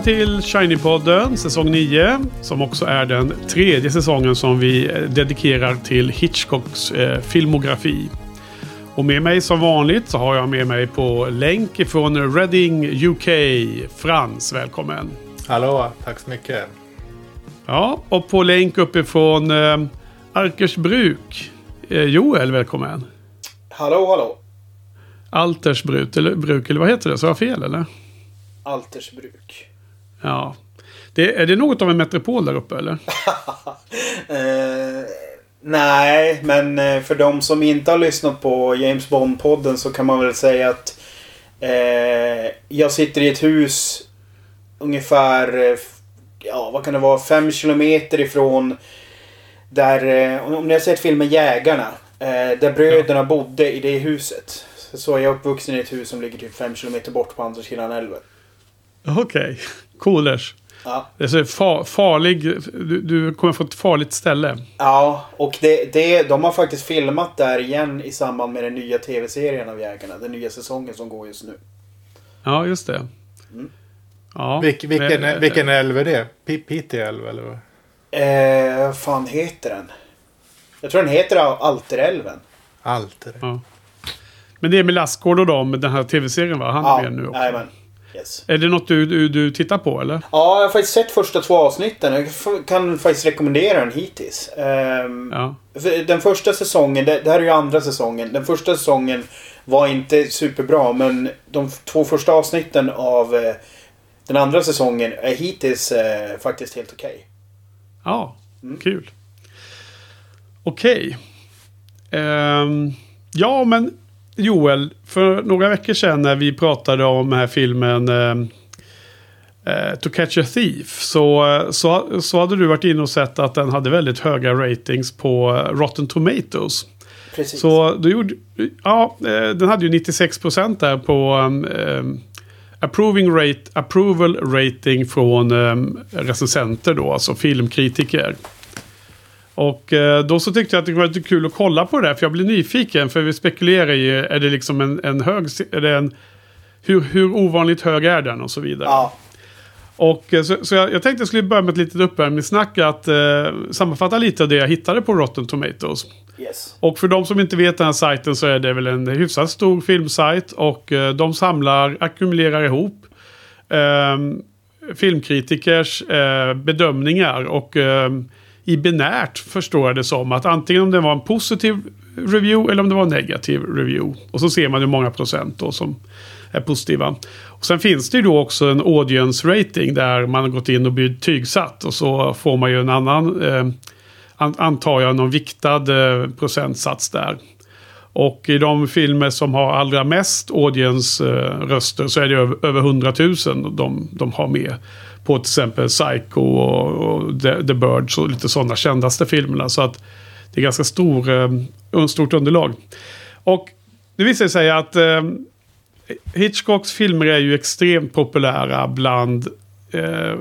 Välkomna till Shiny-podden säsong 9. Som också är den tredje säsongen som vi eh, dedikerar till Hitchcocks eh, filmografi. Och med mig som vanligt så har jag med mig på länk från Reading UK. Frans, välkommen. Hallå, tack så mycket. Ja, och på länk uppifrån eh, Arkersbruk. Eh, Joel, välkommen. Hallå, hallå. Altersbruk, eller, bruk, eller vad heter det? Så jag fel eller? Altersbruk. Ja. Det, är det något av en metropol där uppe eller? eh, nej, men eh, för de som inte har lyssnat på James Bond-podden så kan man väl säga att eh, jag sitter i ett hus ungefär, eh, ja vad kan det vara, fem kilometer ifrån där, eh, om ni har sett filmen Jägarna, där bröderna ja. bodde i det huset. Så är jag uppvuxen i ett hus som ligger typ fem kilometer bort på andra sidan älven. Okej, okay. Coolers. Ja. Det är så far, farlig, du, du kommer få ett farligt ställe. Ja, och det, det, de har faktiskt filmat där igen i samband med den nya tv-serien av Jägarna. Den nya säsongen som går just nu. Ja, just det. Mm. Ja, Vilk, vilken, men, vilken älv är det? Älv eller vad? Eh, fan heter den? Jag tror den heter Alterälven. Alter. Ja. Men det är med Lassgård och dem, den här tv-serien va? Han är med nu också. Jajamän. Yes. Är det något du, du, du, tittar på eller? Ja, jag har faktiskt sett första två avsnitten. Jag kan faktiskt rekommendera den hittills. Um, ja. Den första säsongen, det, det, här är ju andra säsongen. Den första säsongen var inte superbra men de två första avsnitten av uh, den andra säsongen är hittills uh, faktiskt helt okej. Okay. Ja, mm. kul. Okej. Okay. Um, ehm, ja, men Joel, för några veckor sedan när vi pratade om den här filmen eh, eh, To Catch a Thief så, så, så hade du varit inne och sett att den hade väldigt höga ratings på Rotten Tomatoes. Precis. Så du gjorde, ja, eh, den hade ju 96% där på um, approving rate, approval rating från um, recensenter då, alltså filmkritiker. Och eh, då så tyckte jag att det var lite kul att kolla på det där. För jag blev nyfiken. För vi spekulerar ju. Är det liksom en, en hög... Är det en, hur, hur ovanligt hög är den och så vidare. Ja. Och eh, så, så jag, jag, tänkte jag skulle börja med ett litet uppvärmningssnack. Att eh, sammanfatta lite av det jag hittade på Rotten Tomatoes. Yes. Och för de som inte vet den här sajten så är det väl en hyfsat stor filmsajt. Och eh, de samlar, ackumulerar ihop eh, filmkritikers bedömningar. Och ehm, i binärt förstår jag det som. Att antingen om det var en positiv review eller om det var en negativ review. Och så ser man hur många procent då som är positiva. Och sen finns det ju då också en audience rating där man har gått in och blivit tygsatt Och så får man ju en annan, eh, antar jag, någon viktad eh, procentsats där. Och i de filmer som har allra mest audience-röster eh, så är det över, över 100 000 de, de har med på till exempel Psycho och, och The, The Birds och lite sådana kändaste filmerna. Så att det är ganska stor, eh, stort underlag. Och det visar sig att eh, Hitchcocks filmer är ju extremt populära bland eh,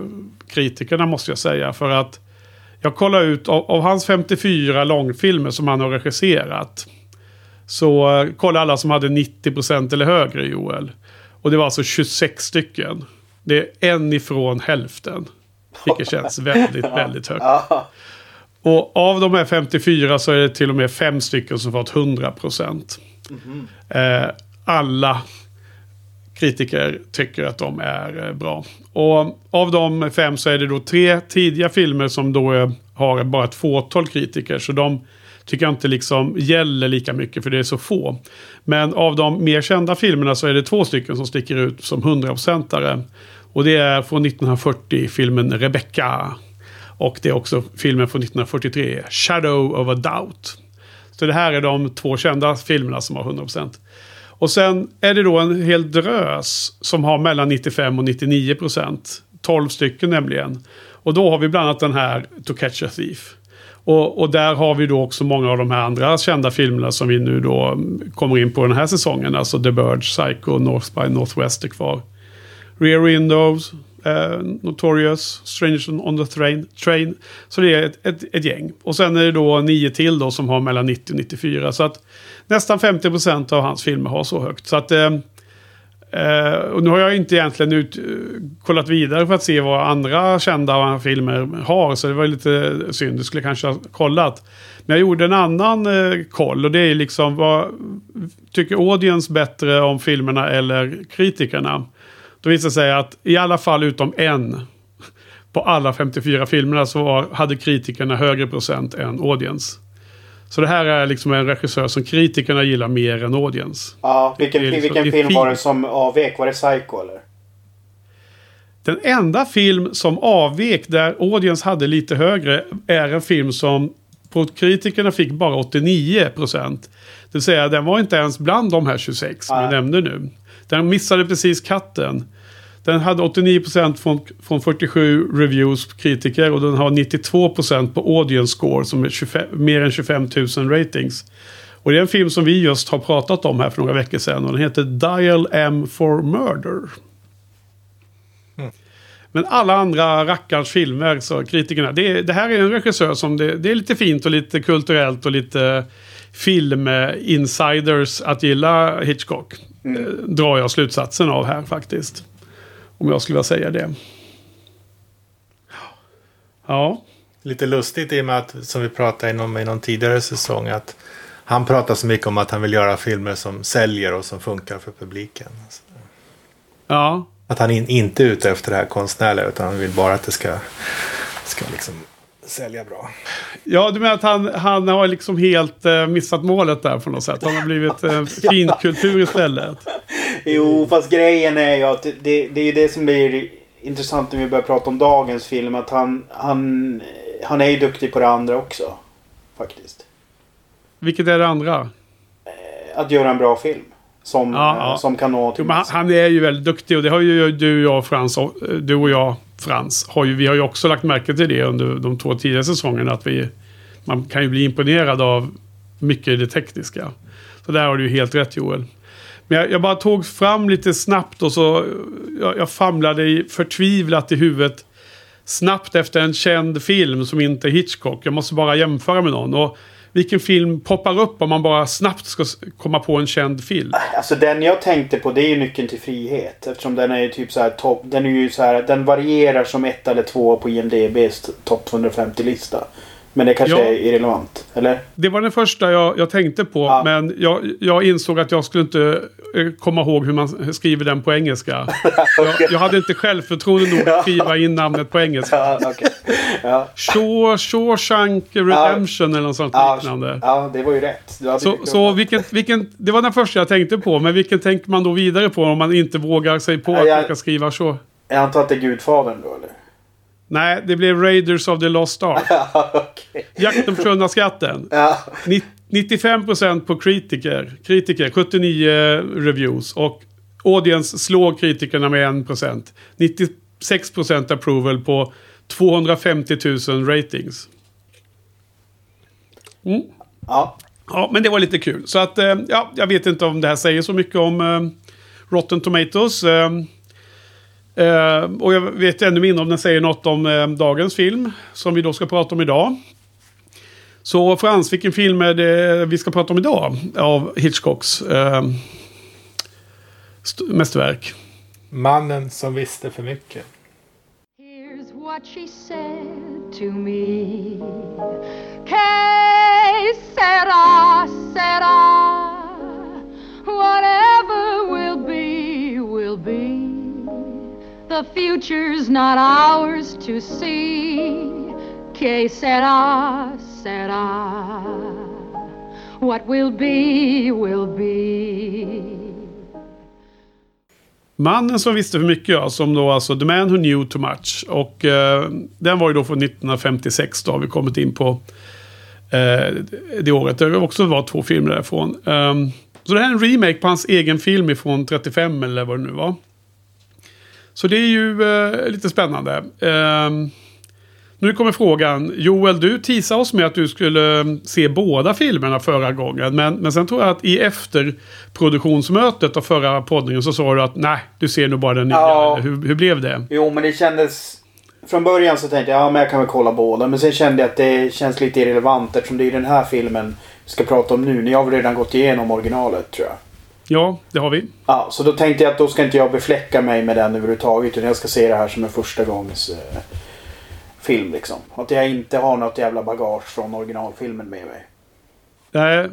kritikerna måste jag säga. För att jag kollar ut av, av hans 54 långfilmer som han har regisserat. Så eh, kolla alla som hade 90% eller högre Joel. Och det var alltså 26 stycken. Det är en ifrån hälften. Vilket känns väldigt, väldigt högt. Och av de här 54 så är det till och med fem stycken som fått 100 procent. Mm -hmm. eh, alla kritiker tycker att de är eh, bra. Och av de fem så är det då tre tidiga filmer som då har bara ett fåtal kritiker. Så de tycker jag inte liksom gäller lika mycket för det är så få. Men av de mer kända filmerna så är det två stycken som sticker ut som hundraprocentare. Och det är från 1940 filmen Rebecca. Och det är också filmen från 1943, Shadow of a Doubt. Så det här är de två kända filmerna som har 100%. Och sen är det då en hel drös som har mellan 95 och 99 procent. 12 stycken nämligen. Och då har vi bland annat den här To Catch a Thief. Och, och, där har vi då också många av de här andra kända filmerna som vi nu då kommer in på den här säsongen. Alltså The Bird, Psycho, North by Northwest är kvar. Rear Windows, eh, Notorious, Strangers on the train, train. Så det är ett, ett, ett, gäng. Och sen är det då nio till då som har mellan 90 och 94. Så att nästan 50 procent av hans filmer har så högt. Så att... Eh, Uh, och nu har jag inte egentligen ut, uh, kollat vidare för att se vad andra kända filmer har. Så det var lite synd. det skulle kanske ha kollat. Men jag gjorde en annan uh, koll. Och det är liksom vad tycker audience bättre om filmerna eller kritikerna? Då visade det sig att i alla fall utom en på alla 54 filmerna så var, hade kritikerna högre procent än audience. Så det här är liksom en regissör som kritikerna gillar mer än audience. Ja, vilken, liksom, vilken film var det som avvek? Var det Psycho eller? Den enda film som avvek där audience hade lite högre är en film som på kritikerna fick bara 89 procent. Det vill säga den var inte ens bland de här 26 som jag nämnde nu. Den missade precis katten. Den hade 89% från, från 47 reviews kritiker och den har 92% på audience score som är 25, mer än 25 000 ratings. Och det är en film som vi just har pratat om här för några veckor sedan och den heter Dial M for Murder. Mm. Men alla andra rackarns filmer, så kritikerna, det, det här är en regissör som det, det, är lite fint och lite kulturellt och lite film-insiders att gilla Hitchcock. Mm. Eh, drar jag slutsatsen av här faktiskt. Om jag skulle vilja säga det. Ja. Lite lustigt i och med att, som vi pratade om i någon tidigare säsong, att han pratar så mycket om att han vill göra filmer som säljer och som funkar för publiken. Ja. Att han in, inte är ute efter det här konstnärliga utan han vill bara att det ska, ska liksom sälja bra. Ja, du menar att han, han har liksom helt uh, missat målet där på något sätt. Han har blivit uh, finkultur istället. jo, fast grejen är ju att det, det är ju det som blir intressant när vi börjar prata om dagens film. Att han, han, han är ju duktig på det andra också. Faktiskt. Vilket är det andra? Eh, att göra en bra film. Som, ja, ja. som kan nå jo, han, han är ju väldigt duktig och det har ju du och jag Frans, du och jag Frans, har ju, vi har ju också lagt märke till det under de två tidigare säsongerna. Att vi, man kan ju bli imponerad av mycket i det tekniska. Så där har du ju helt rätt Joel. Men jag, jag bara tog fram lite snabbt och så jag, jag famlade förtvivlat i huvudet snabbt efter en känd film som inte är Hitchcock. Jag måste bara jämföra med någon. Och vilken film poppar upp om man bara snabbt ska komma på en känd film? Alltså den jag tänkte på det är ju Nyckeln till frihet. Eftersom den är ju typ så här topp. Den är ju så här. Den varierar som ett eller två på IMDBs topp 250-lista. Men det kanske ja. är irrelevant, eller? Det var den första jag, jag tänkte på. Ja. Men jag, jag, insåg att jag skulle inte eh, komma ihåg hur man skriver den på engelska. okay. jag, jag, hade inte självförtroende nog att skriva in namnet på engelska. ja, okay. ja. Shaw, Shawshank Redemption eller något sånt liknande. Ja, det var ju rätt. Så, så vilken, vilken, det var den första jag tänkte på. Men vilken tänker man då vidare på om man inte vågar sig på att jag, skriva så? Jag antar att det är Gudfadern då, eller? Nej, det blev Raiders of the Lost Ark. okay. Jakten på försvunna skatten. ja. 95% på kritiker. Kritiker, 79 reviews. Och audience slår kritikerna med 1%. 96% approval på 250 000 ratings. Mm. Ja. Ja, men det var lite kul. Så att, eh, ja, jag vet inte om det här säger så mycket om uh, Rotten Tomatoes. Uh, Uh, och jag vet ännu mindre om den säger något om uh, dagens film. Som vi då ska prata om idag. Så Frans, vilken film är det vi ska prata om idag? Av Hitchcocks uh, mästerverk. Mannen som visste för mycket. Here's what she said to me Que sera, sera Whatever The future's not ours to see. Que sera, sera. What will be, will be. Mannen som visste för mycket, ja, som då alltså The Man Who Knew Too Much. Och eh, den var ju då från 1956 då, har vi kommit in på. eh, det året. Det var också var två filmer därifrån. Um, så det här är en remake på hans egen film ifrån 35 eller vad det nu var. Så det är ju eh, lite spännande. Um, nu kommer frågan. Joel, du teasade oss med att du skulle se båda filmerna förra gången. Men, men sen tror jag att i efterproduktionsmötet av förra poddningen så sa du att nej, du ser nog bara den nya. Ja. Hur, hur blev det? Jo, men det kändes... Från början så tänkte jag ja, men jag kan väl kolla båda. Men sen kände jag att det känns lite irrelevant eftersom det är den här filmen vi ska prata om nu. Ni har väl redan gått igenom originalet tror jag. Ja, det har vi. Ja, så då tänkte jag att då ska inte jag befläcka mig med den överhuvudtaget. Utan jag ska se det här som en första gångs eh, film liksom. Att jag inte har något jävla bagage från originalfilmen med mig. Nej,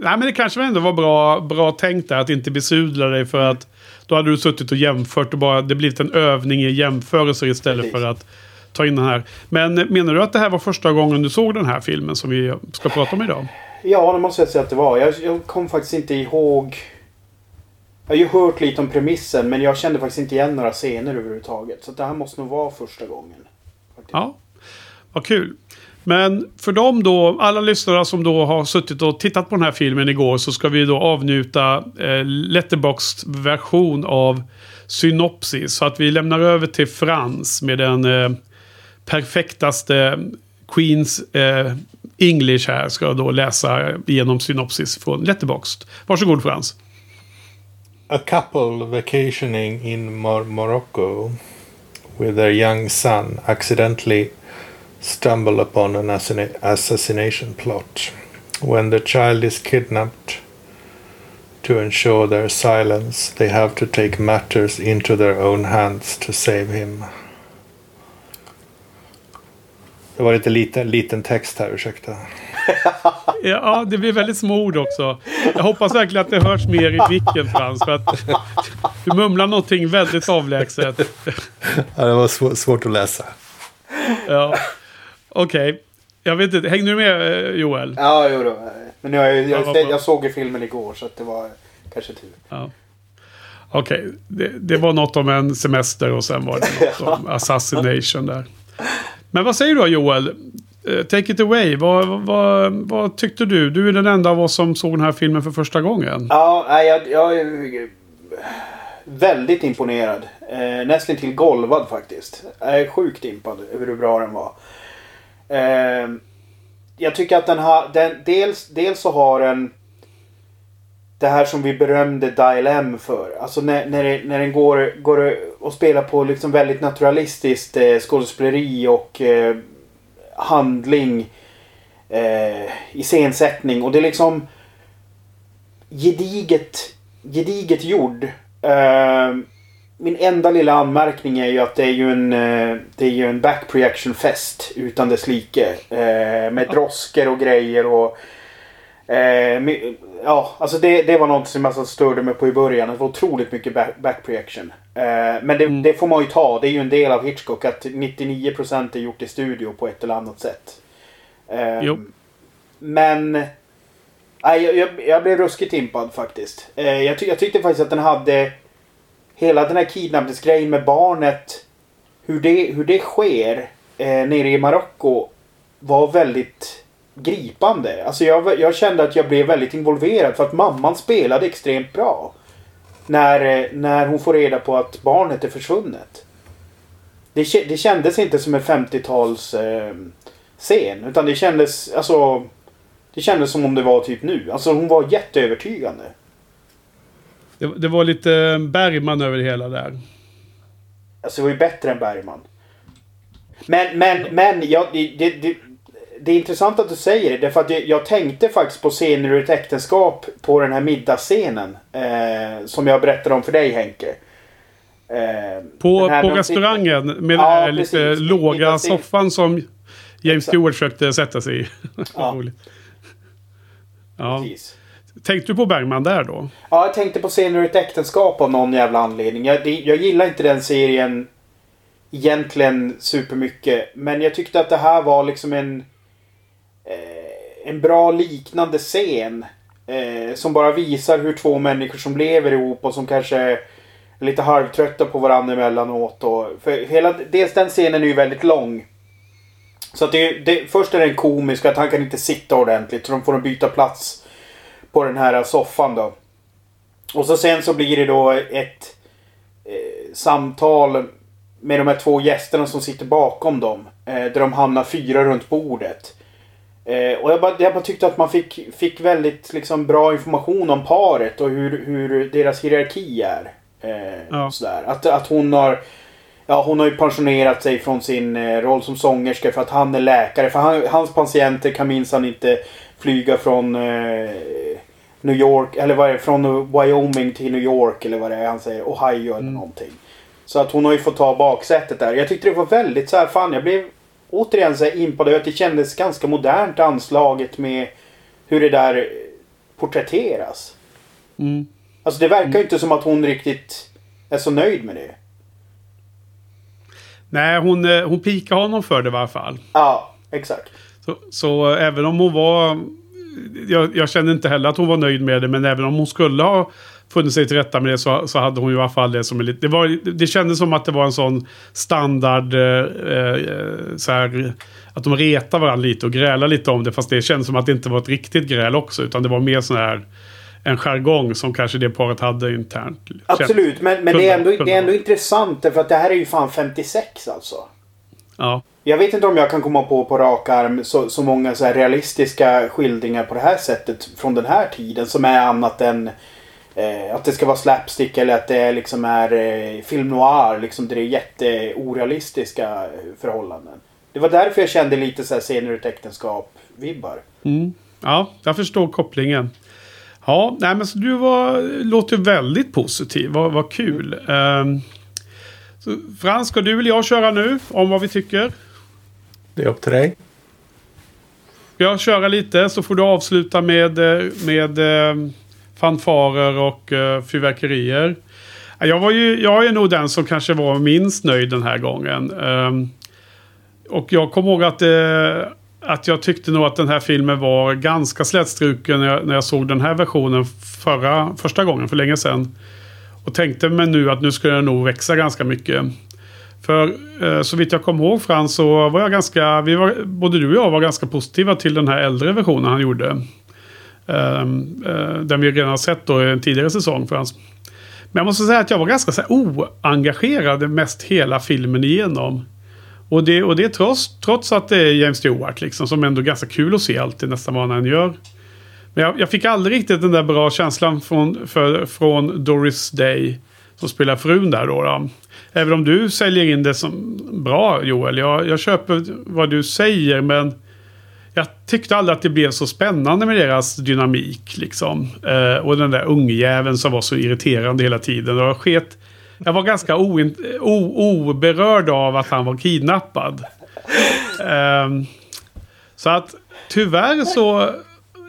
nej, men det kanske ändå var bra, bra tänkt där att inte besudla dig för att då hade du suttit och jämfört och bara det blivit en övning i jämförelser istället Precis. för att ta in den här. Men menar du att det här var första gången du såg den här filmen som vi ska prata om idag? Ja, det måste jag säga att det var. Jag, jag kom faktiskt inte ihåg... Jag har ju hört lite om premissen men jag kände faktiskt inte igen några scener överhuvudtaget. Så det här måste nog vara första gången. Faktiskt. Ja, vad kul. Men för dem då, alla lyssnare som då har suttit och tittat på den här filmen igår så ska vi då avnjuta eh, Letterboxd version av synopsis. Så att vi lämnar över till Frans med den eh, perfektaste Queens eh, English här. Ska då läsa igenom synopsis från Letterboxd. Varsågod Frans. A couple vacationing in Mor- Morocco with their young son accidentally stumble upon an assassi- assassination plot. When the child is kidnapped, to ensure their silence, they have to take matters into their own hands to save him. Det var lite liten, liten text här, ursäkta. Ja, det blir väldigt små ord också. Jag hoppas verkligen att det hörs mer i micken Frans. För att du mumlar någonting väldigt avlägset. Ja, det var sv- svårt att läsa. Ja. Okej. Jag vet inte, hängde du med eh, Joel? Ja, jo då. Men jag, jag, jag, jag såg ju filmen igår så att det var kanske tur. Ja. Okej, det, det var något om en semester och sen var det något om assassination där. Men vad säger du då Joel? Eh, take it away. Vad, vad, vad tyckte du? Du är den enda av oss som såg den här filmen för första gången. Ja, jag, jag är väldigt imponerad. Eh, nästan till golvad faktiskt. Jag är sjukt impad över hur bra den var. Eh, jag tycker att den har... Den, dels, dels så har den det här som vi berömde Dial M för. Alltså när, när, det, när den går, går och spelar på liksom väldigt naturalistiskt eh, skådespeleri och eh, handling. Eh, iscensättning. Och det är liksom gediget, gediget gjord. Eh, min enda lilla anmärkning är ju att det är ju en, eh, det är ju en back projection fest utan dess like. Eh, med drosker och grejer och Eh, ja, alltså det, det var något som jag störde mig på i början. Det var otroligt mycket back, back projection. Eh, men det, Mm. det får man ju ta. Det är ju en del av Hitchcock att 99% är gjort i studio på ett eller annat sätt. Eh, Jo. Men... Nej, jag, jag, jag blev ruskigt impad faktiskt. Eh, jag, ty, jag tyckte faktiskt att den hade... Hela den här kidnappningsgrejen med barnet. Hur det, hur det sker eh, nere i Marocko var väldigt gripande. Alltså jag, jag kände att jag blev väldigt involverad för att mamman spelade extremt bra. När, eh, när hon får reda på att barnet är försvunnet. Det, det kändes inte som en 50-tals eh, scen. Utan det kändes, alltså... Det kändes som om det var typ nu. Alltså hon var jätteövertygande. Det, det var lite Bergman över det hela där. Alltså det var ju bättre än Bergman. Men, men, men. Ja, det, det, det, är intressant att du säger det. Därför att jag, jag tänkte faktiskt på scener ur ett äktenskap på den här middagsscenen. Eh, som jag berättade om för dig Henke. Eh, På, här- på restaurangen med Ja, den här lite precis. låga Middagsscen. soffan som James Exakt. Stewart försökte sätta sig i. Ja. Ja. Precis. Tänkte du på Bergman där då? Ja, jag tänkte på scener ur ett äktenskap av någon jävla anledning. Jag, det, jag gillar inte den serien egentligen supermycket. Men jag tyckte att det här var liksom en... Eh, en bra liknande scen. Eh, som bara visar hur två människor som lever ihop och som kanske är lite halvtrötta på varandra emellanåt. Och, för hela, dels den scenen är ju väldigt lång. Så att det, det, först är den komisk att han kan inte sitta ordentligt. Så de får byta plats på den här soffan då. Och så sen så blir det då ett eh, samtal med de här två gästerna som sitter bakom dem. Eh, där de hamnar fyra runt bordet. Eh, och jag bara, jag bara tyckte att man fick, fick väldigt liksom, bra information om paret och hur, hur deras hierarki är. Eh, ja. sådär. Att, att hon har Ja, hon har ju pensionerat sig från sin eh, roll som sångerska för att han är läkare. För han, hans patienter kan minsann inte flyga från eh, New York, eller vad är det, från Wyoming till New York eller vad det är han säger, Ohio eller mm. någonting. Så att hon har ju fått ta baksätet där. Jag tyckte det var väldigt så här, fan jag blev återigen så här impad att det kändes ganska modernt anslaget med hur det där porträtteras. Mm. Alltså det verkar ju mm. inte som att hon riktigt är så nöjd med det. Nej, hon, eh, hon pikade honom för det i alla fall. Ja, exakt. Så, så även om hon var... Jag, jag kände inte heller att hon var nöjd med det, men även om hon skulle ha funnit sig till rätta med det så, så hade hon ju i alla fall det som en lite... Det, var, det kändes som att det var en sån standard... Eh, eh, så här, att de retar varandra lite och grälar lite om det. Fast det kändes som att det inte var ett riktigt gräl också. Utan det var mer sån här en jargong som kanske det paret hade internt. Absolut, men, men det, är ändå, det är ändå intressant för att det här är ju fan 56 alltså. Ja. Jag vet inte om jag kan komma på på rak arm så, så många så realistiska skildringar på det här sättet från den här tiden som är annat än eh, att det ska vara slapstick eller att det liksom är eh, film noir. Liksom, där det är jätteorealistiska förhållanden. Det var därför jag kände lite så här scener ur äktenskap-vibbar. Mm. Ja, jag förstår kopplingen. Ja, nej, men så du var, låter väldigt positiv. Vad, vad kul. Um, så Frans, ska du eller jag köra nu om vad vi tycker? Det är upp till dig. Jag köra lite så får du avsluta med, med uh, fanfarer och uh, fyrverkerier. Jag, var ju, jag är nog den som kanske var minst nöjd den här gången. Um, och jag kommer ihåg att uh, att jag tyckte nog att den här filmen var ganska slätstruken när jag, när jag såg den här versionen förra, första gången för länge sedan. Och tänkte mig nu att nu skulle den nog växa ganska mycket. För eh, så vitt jag kommer ihåg Frans så var jag ganska, vi var, både du och jag var ganska positiva till den här äldre versionen han gjorde. Ehm, eh, den vi redan har sett då i en tidigare säsong Frans. Men jag måste säga att jag var ganska så här, oengagerad mest hela filmen igenom. Och det, och det trots, trots att det är James Stewart liksom, som ändå är ganska kul att se alltid nästan vad han gör. Men jag, jag, fick aldrig riktigt den där bra känslan från, för, från Doris Day. Som spelar frun där då, då. Även om du säljer in det som bra Joel. Jag, jag köper vad du säger men jag tyckte aldrig att det blev så spännande med deras dynamik. Liksom. Eh, och den där ungjäveln som var så irriterande hela tiden. Det var sket jag var ganska oberörd av att han var kidnappad. Eh, så att tyvärr så...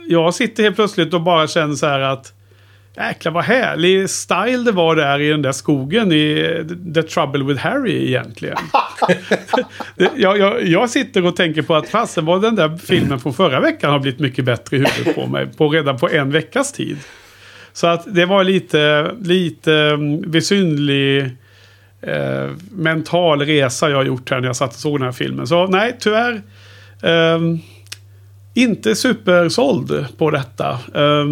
Jag sitter helt plötsligt och bara känner så här att... Jäklar vad härlig style det var där i den där skogen i The Trouble with Harry egentligen. jag, jag, jag, sitter och tänker på att fasen var den där filmen från förra veckan har blivit mycket bättre i huvudet på mig. På redan på en veckas tid. Så att det var lite, lite mm, besynlig eh, mental resa jag gjort här när jag satt och såg den här filmen. Så nej, tyvärr. Eh, inte supersåld på detta. Eh,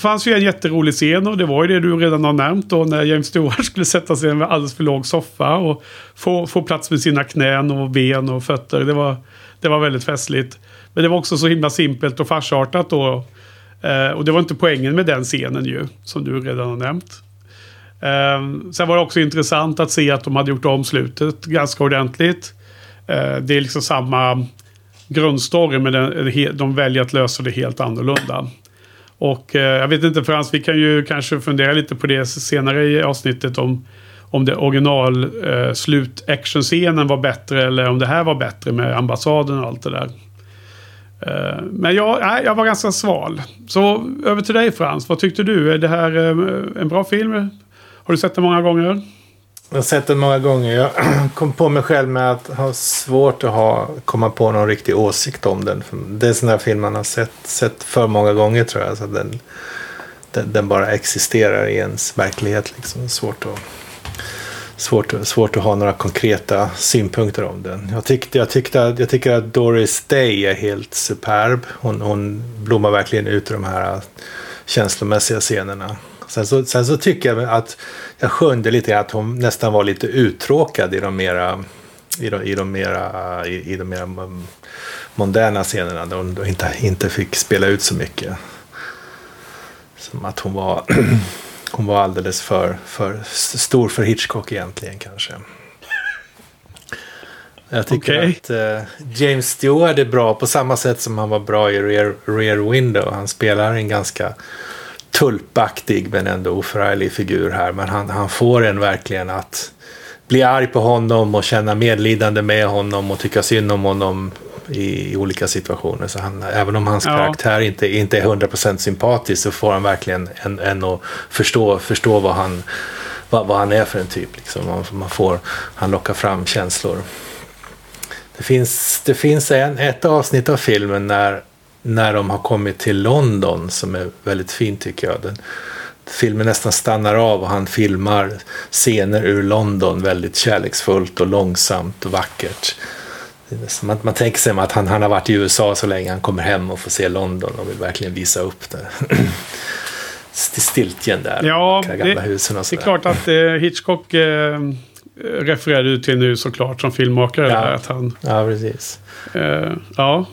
fanns ju en jätterolig scen och det var ju det du redan har nämnt då när James Stewart skulle sätta sig i en alldeles för låg soffa och få, få plats med sina knän och ben och fötter. Det var, det var väldigt festligt. Men det var också så himla simpelt och farsartat då. Eh, och det var inte poängen med den scenen ju, som du redan har nämnt. Eh, sen var det också intressant att se att de hade gjort om slutet ganska ordentligt. Eh, det är liksom samma grundstory men den, de väljer att lösa det helt annorlunda. Och eh, jag vet inte Frans, vi kan ju kanske fundera lite på det senare i avsnittet om om det original eh, slut actionscenen var bättre eller om det här var bättre med ambassaden och allt det där. Eh, men jag, nej, jag var ganska sval. Så över till dig Frans. Vad tyckte du? Är det här eh, en bra film? Har du sett den många gånger? Jag har sett den många gånger. Jag kom på mig själv med att ha svårt att ha, komma på någon riktig åsikt om den. Det är en sån där film man har sett, sett för många gånger tror jag. Så den, den, den bara existerar i ens verklighet. Liksom. Svårt att svårt, svårt att ha några konkreta synpunkter om den. Jag, tyckte, jag, tyckte att, jag tycker att Doris Day är helt superb. Hon, hon blommar verkligen ut i de här äh, känslomässiga scenerna. Sen så, sen så tycker jag att jag skönjde lite att hon nästan var lite uttråkad i de mera i de, i de mera, i, i de mera mondäna scenerna där hon inte, inte fick spela ut så mycket. Som att hon var, hon var alldeles för, för stor för Hitchcock egentligen kanske. Jag tycker okay. att uh, James Stewart är bra på samma sätt som han var bra i Rear, Rear Window. Han spelar en ganska tulpaktig men ändå oförarglig figur här. Men han, han får en verkligen att bli arg på honom och känna medlidande med honom och tycka synd om honom i, i olika situationer. Så han, även om hans ja. karaktär inte, inte är 100% sympatisk så får han verkligen en, en att förstå, förstå vad, han, vad, vad han är för en typ. Liksom. Man, man får, han lockar fram känslor. Det finns, det finns en, ett avsnitt av filmen när, när de har kommit till London som är väldigt fint tycker jag. Den, filmen nästan stannar av och han filmar scener ur London väldigt kärleksfullt och långsamt och vackert. Man, man tänker sig att han, han har varit i USA så länge, han kommer hem och får se London och vill verkligen visa upp det. Stiltjen där, ja, de gamla det, husen och sådär. Det är klart att eh, Hitchcock eh, refererar du till nu såklart som filmmakare. Ja, att han, ja precis. Eh, ja.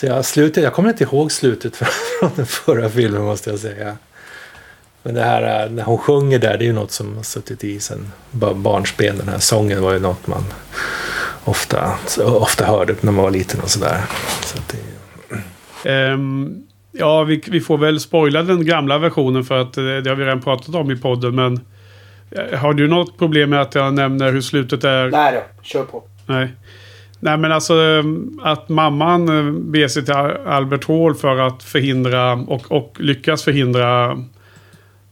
Så jag, slutet, jag kommer inte ihåg slutet från den förra filmen måste jag säga. Men det här när hon sjunger där, det är ju något som har suttit i sen barnsben. Den här sången var ju något man ofta, ofta hörde när man var liten och sådär. Så det... um, ja, vi, vi, får väl spoila den gamla versionen för att eh, det har vi redan pratat om i podden. Men eh, har du något problem med att jag nämner hur slutet är? Nej då, kör på. Nej. Nej men alltså att mamman eh, beger sig till Albert Hall för att förhindra och, och lyckas förhindra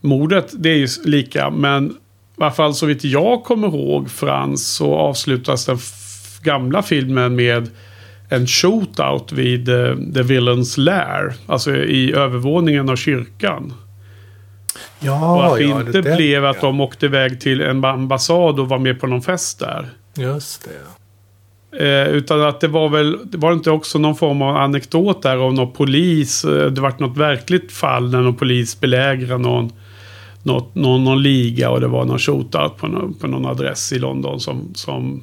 mordet. Det är ju lika. Men i alla fall så vitt jag kommer ihåg Frans så avslutas den gamla filmen med en shootout vid uh, The Villains Lair. Alltså i övervåningen av kyrkan. Ja, och att det ja, inte det, blev att ja. de åkte iväg till en ambassad och var med på någon fest där. Just det. Eh, utan att det var väl, det var inte också någon form av anekdot där om någon polis. Eh, det var något verkligt fall när någon polis belägrade någon, något, någon, någon liga och det var någon shootout på någon, på någon adress i London som, som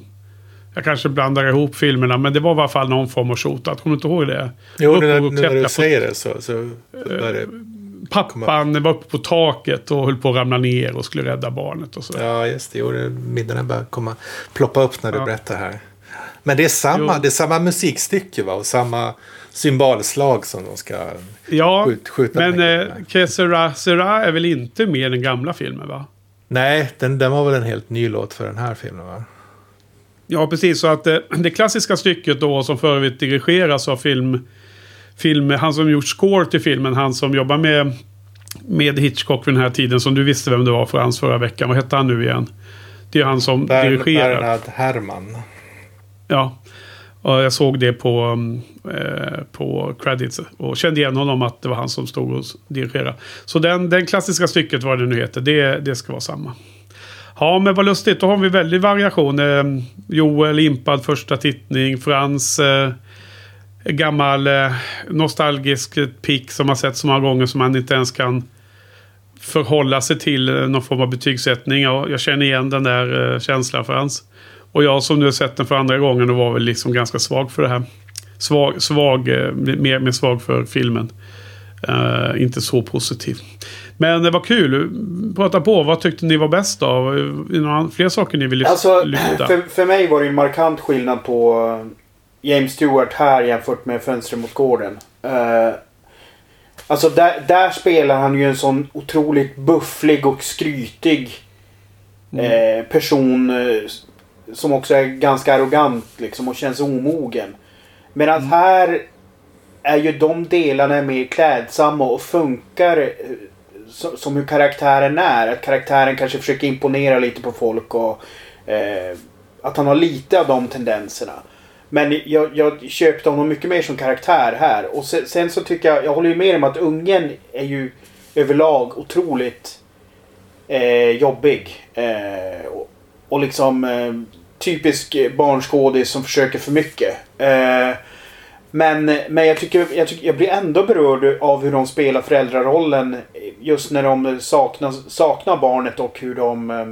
jag kanske blandar ihop filmerna, men det var i alla fall någon form av shootout. Kommer du inte ihåg det? Jo, när, när du säger det så. så det pappan var uppe på taket och höll på att ramla ner och skulle rädda barnet och så. Ja, just det. Jo, middagarna börjar komma, ploppa upp när du ja. berättar här. Men det är samma, det är samma musikstycke va? Och samma symbolslag som de ska ja, skjuta, skjuta men eh, Que Sera, Sera är väl inte med i den gamla filmen va? Nej, den, den var väl en helt ny låt för den här filmen va? Ja, precis. Så att det, eh, det klassiska stycket då som för övrigt dirigeras av film, film... Han som gjort score till filmen, han som jobbar med, med Hitchcock vid den här tiden. Som du visste vem det var för hans förra veckan. Vad hette han nu igen? Det är han som Bern, dirigerar. Bernhard Herrmann. Ja. Och jag såg det på, mm, eh, på credits och kände igen honom att det var han som stod och dirigerade. Så den, den klassiska stycket, vad det nu heter, det, det ska vara samma. Ja, men vad lustigt. Då har vi väldigt variation. Eh, Joel impad första tittning. Frans eh, gammal eh, nostalgisk pick som har sett så många gånger som man inte ens kan förhålla sig till eh, någon form av betygssättning. Ja, jag känner igen den där eh, känslan Frans. Och jag som nu har sett den för andra gången och var väl liksom ganska svag för det här. Svag, svag eh, mer, mer svag för filmen. Uh, inte så positiv. Men det var kul. Prata på. Vad tyckte ni var bäst av? Några fler saker ni vill alltså, lyfta? För, för mig var det en markant skillnad på James Stewart här jämfört med Fönster mot gården. Uh, alltså där, där spelar han ju en sån otroligt bufflig och skrytig mm. uh, person. Som också är ganska arrogant liksom och känns omogen. Medan mm. här är ju de delarna mer klädsamma och funkar eh, som hur karaktären är. Att karaktären kanske försöker imponera lite på folk och eh, att han har lite av de tendenserna. Men jag, jag köpte honom mycket mer som karaktär här. Och sen, sen, så tycker jag, jag håller ju med om att ungen är ju överlag otroligt eh, jobbig. Eh, och, och liksom eh, typisk barnskådis som försöker för mycket. Eh, men men jag, tycker, jag, tycker, jag blir ändå berörd av hur de spelar föräldrarollen. Just när de saknar, saknar barnet och hur de... Eh,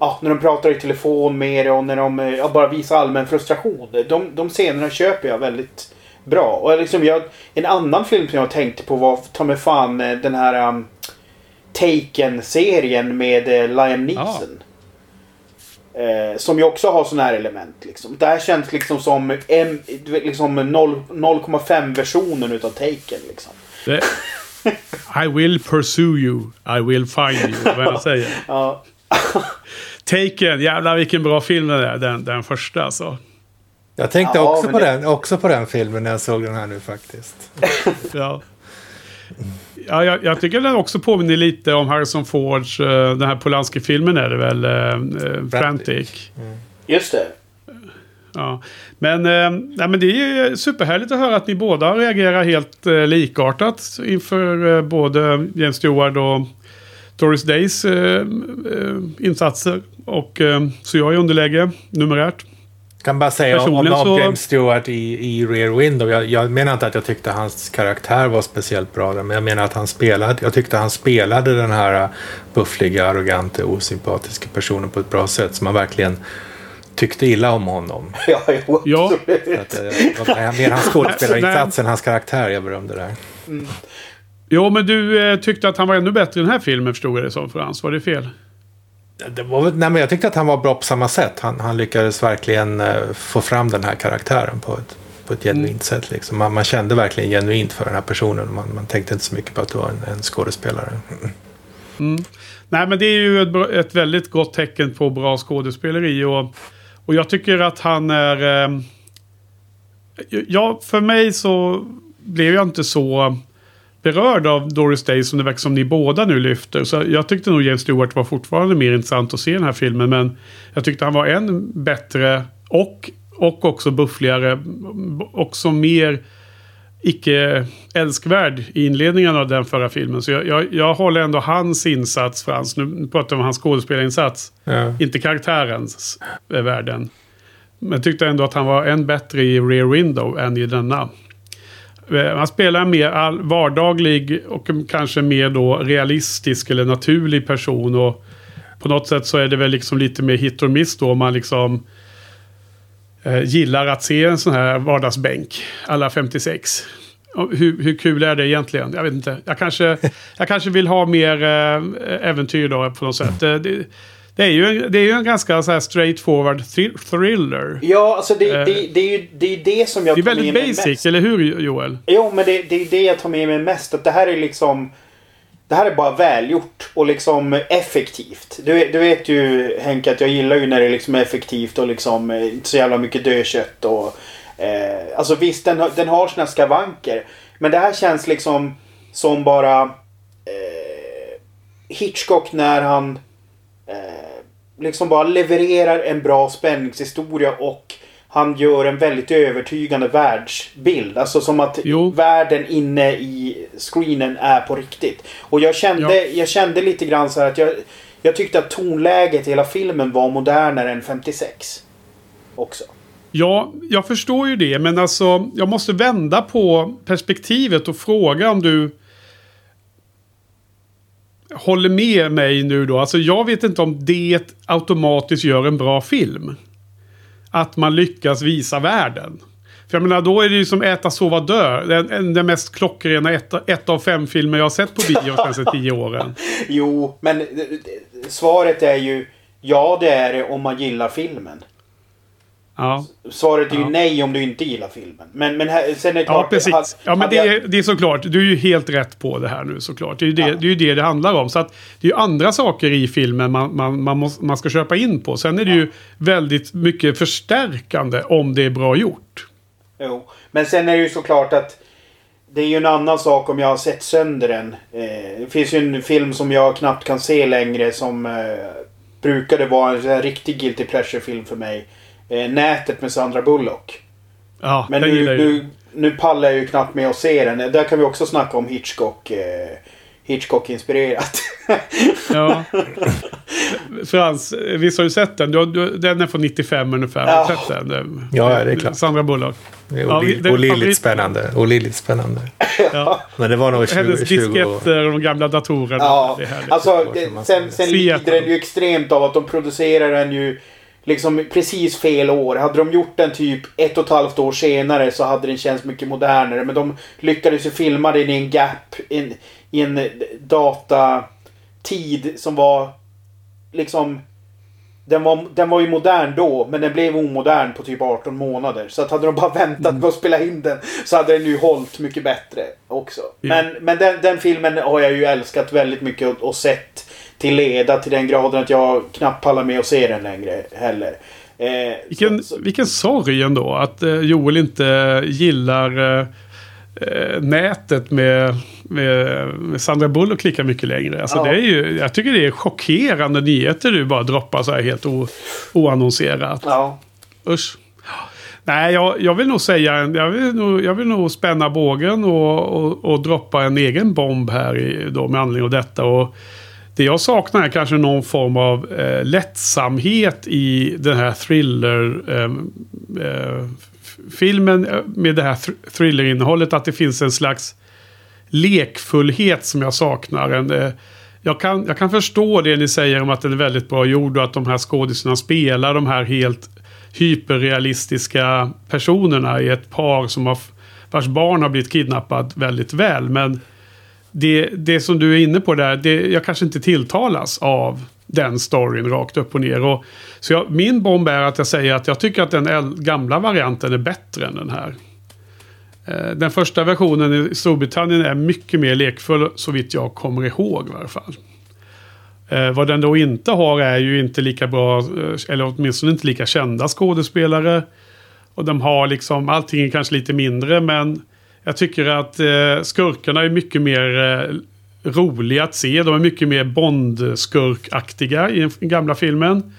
ja, när de pratar i telefon med det och när de ja, bara visar allmän frustration. De, de scenerna köper jag väldigt bra. Och liksom jag, en annan film som jag tänkte på var ta mig fan den här um, Taken-serien med uh, Liam Neeson. Eh, som ju också har sådana här element. Liksom. Det här känns liksom som M, liksom 0,5 versionen utav Taken. Liksom. Det, I will pursue you, I will find you, vad jag säger. ja. Taken, jävlar vilken bra film det är, den, den första alltså. Jag tänkte Ja, också, på det- den, också på den filmen när jag såg den här nu faktiskt. Ja. Ja, jag, jag tycker den också påminner lite om Harrison Fords, eh, den här Polanski-filmen är det väl, uh, uh, Frantic. Just det. Ja. Men, eh, nej, men det är superhärligt att höra att ni båda reagerar helt eh, likartat inför eh, både James Stewart och Doris Days eh, eh, insatser. Och, eh, så jag är i underläge numerärt. Kan bara säga om, om, Personligen om så- James Stewart i, i Rear Window. Jag, jag menar inte att jag tyckte hans karaktär var speciellt bra. där, Men jag menar att han spelade. Jag tyckte han spelade den här uh, buffliga, arrogante, osympatiska personen på ett bra sätt. Så man verkligen tyckte illa om honom. Ja, jo, Ja. att, eh, det var mer hans skådespelarinsats än hans karaktär jag berömde där. Jo, men du eh, tyckte att han var ännu bättre i den här filmen förstod jag det som Frans. Var det fel? Det var, nej, men jag tyckte att han var bra på samma sätt. Han, han lyckades verkligen eh, få fram den här karaktären på ett, på ett genuint sätt. Liksom. Man, man kände verkligen genuint för den här personen. Man, man tänkte inte så mycket på att det var en, en skådespelare. Nej, men det är ju ett, ett väldigt gott tecken på bra skådespeleri. Och, och jag tycker att han är... Eh, ja, för mig så blev jag inte så berörd av Doris Day som det verkar som ni båda nu lyfter. Så jag tyckte nog James Stewart var fortfarande mer intressant att se den här filmen. Men jag tyckte han var än bättre och, och också buffligare. Också mer icke älskvärd i inledningen av den förra filmen. Så jag, jag, jag håller ändå hans insats, Frans. Nu pratar vi om hans skådespelarinsats. Ja. Inte karaktärens värden. Men jag tyckte ändå att han var än bättre i Rear Window än i denna. Eh, man spelar en mer vardaglig och kanske mer då realistisk eller naturlig person. Och på något sätt så är det väl liksom lite mer hit och miss då om man liksom eh, gillar att se en sån här vardagsbänk. Alla 56. Hur, hur kul är det egentligen? Jag vet inte. Jag kanske, jag kanske vill ha mer eh, äventyr då på något sätt. Eh, det, det, det, är, ju en, det är ju en ganska så här straightforward thri- thriller. Ja, alltså det, Eh. det, det, är ju det, är det som jag Det är tar med väldigt mig basic, mest. eller hur Joel? Jo, men det, det är det jag tar med mig mest. Att det här är liksom... Det här är bara välgjort och liksom effektivt. Du, du vet ju Henke att jag gillar ju när det liksom är effektivt och liksom eh, inte så jävla mycket dödkött och... Eh, alltså visst, den, har- den har sina skavanker. Men det här känns liksom som bara... Eh, Hitchcock när han... Eh, liksom bara levererar en bra spänningshistoria och han gör en väldigt övertygande världsbild. Alltså som att Jo. världen inne i screenen är på riktigt. Och jag kände, Ja. jag kände lite grann så här att jag, jag tyckte att tonläget i hela filmen var modernare än 56. Också. Ja, jag förstår ju det, men alltså jag måste vända på perspektivet och fråga om du håller med mig nu då. Alltså jag vet inte om det automatiskt gör en bra film. Att man lyckas visa världen. För jag menar, då är det ju som Äta, sova, dö. Den, en- den mest klockrena ett, ett av fem filmer jag har sett på bio de senaste tio åren. Jo, men eh, eh, svaret är ju ja det är det om man gillar filmen. Ja. Svaret är ju Ja. nej om du inte gillar filmen. Men, men här, sen är det Ja, klart... precis. hade- Ja, men det jag- är, det är såklart. Du är ju helt rätt på det här nu såklart. Det är ju det Ja. det, är det, det handlar om. Så att det är ju andra saker i filmen man, man, man, måste, man ska köpa in på. Sen är det ju väldigt mycket förstärkande om det är bra gjort. Jo. Men sen är det ju såklart att det är ju en annan sak om jag har sett sönder den. Eh, det finns ju en film som jag knappt kan se längre som eh, brukade vara en riktig guilty pleasure-film för mig. Eh, Nätet med Sandra Bullock. Ja, Men nu, nu, nu pallar jag ju knappt med att se den. Där kan vi också snacka om Hitchcock. Eh, Hitchcock-inspirerat. Ja. Frans, visst har du sett den? Du, du, den är från 95 ungefär. Har du Ja. sett den? Ja, det är klart. Sandra Bullock. Det är Ja, olidligt, olidligt spännande. Olidligt spännande. Ja. Men det var nog 20, Hennes 20 år. disketter och de gamla datorerna. Ja, alltså det, sen, sen det. lider den ju extremt av att de producerar den ju liksom precis fel år. Hade de gjort den typ ett och ett halvt år senare så hade den känts mycket modernare. Men de lyckades ju filma den i en gap, in, i en datatid som var liksom den var, den var ju modern då, men den blev omodern på typ 18 månader. Så att hade de bara väntat med att spela in den så hade den ju hållit mycket bättre också. Ja. Men, men den, den filmen har jag ju älskat väldigt mycket och, och sett till leda till den graden att jag knappt pallar med att se den längre heller. Eh, Vilken, så, så, vilken sorg ändå att eh, Joel inte gillar eh, eh, nätet med, med, med Sandra Bullock lika mycket längre. Alltså Ja. det är ju, jag tycker det är chockerande nyheter du bara droppar så här helt o, oannonserat. ja. Usch. Nej, jag, jag vill nog säga, jag vill nog, jag vill nog spänna bågen och, och, och droppa en egen bomb här i, då med anledning av detta. Och det jag saknar är kanske någon form av eh, lättsamhet i den här thriller ehm, eh, filmen eh, med det här thr- thrillerinnehållet. Att det finns en slags lekfullhet som jag saknar. En, eh, jag, kan, jag kan förstå det ni säger om att den är väldigt bra gjord och att de här skådisarna spelar de här helt hyperrealistiska personerna i ett par som har, vars barn har blivit kidnappat väldigt väl. Men det, det som du är inne på där, det, jag kanske inte tilltalas av den storyn rakt upp och ner. Och, så jag, min bomb är att jag säger att jag tycker att den gamla varianten är bättre än den här. Eh, den första versionen i Storbritannien är mycket mer lekfull så vitt jag kommer ihåg i varje fall. Eh, vad den då inte har är ju inte lika bra, eh, eller åtminstone inte lika kända skådespelare. Och de har liksom, allting är kanske lite mindre men jag tycker att eh, skurkarna är mycket mer eh, roliga att se. De är mycket mer Bond-skurkaktiga i den gamla filmen.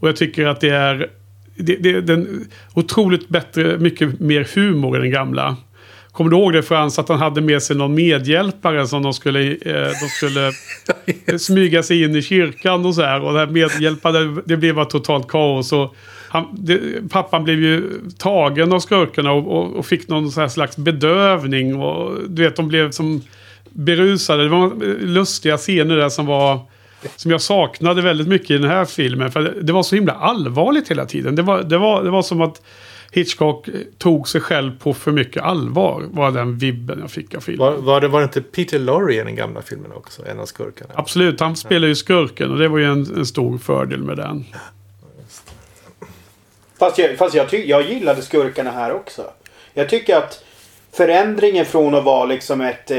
Och jag tycker att det är det, det, den otroligt bättre, mycket mer humor i den gamla. Kommer du ihåg det Frans, att han hade med sig någon medhjälpare som de skulle, eh, de skulle smyga sig in i kyrkan och så här. Och det här medhjälpare, det blev bara totalt kaos. Och han, det, pappan blev ju tagen av skurkarna och, och, och fick någon så här slags bedövning. Och du vet, de blev som berusade. Det var lustiga scener där som var... Som jag saknade väldigt mycket i den här filmen. För det var så himla allvarligt hela tiden. Det var, det var, det var som att Hitchcock tog sig själv på för mycket allvar. Var den vibben jag fick av filmen. Var, var, det, var det inte Peter Lorre i den gamla filmen också? En av skurkarna? Absolut, han spelar ju skurken och det var ju en, en stor fördel med den. Fast, jag, fast jag, ty, jag gillade skurkarna här också. Jag tycker att förändringen från att vara liksom ett eh,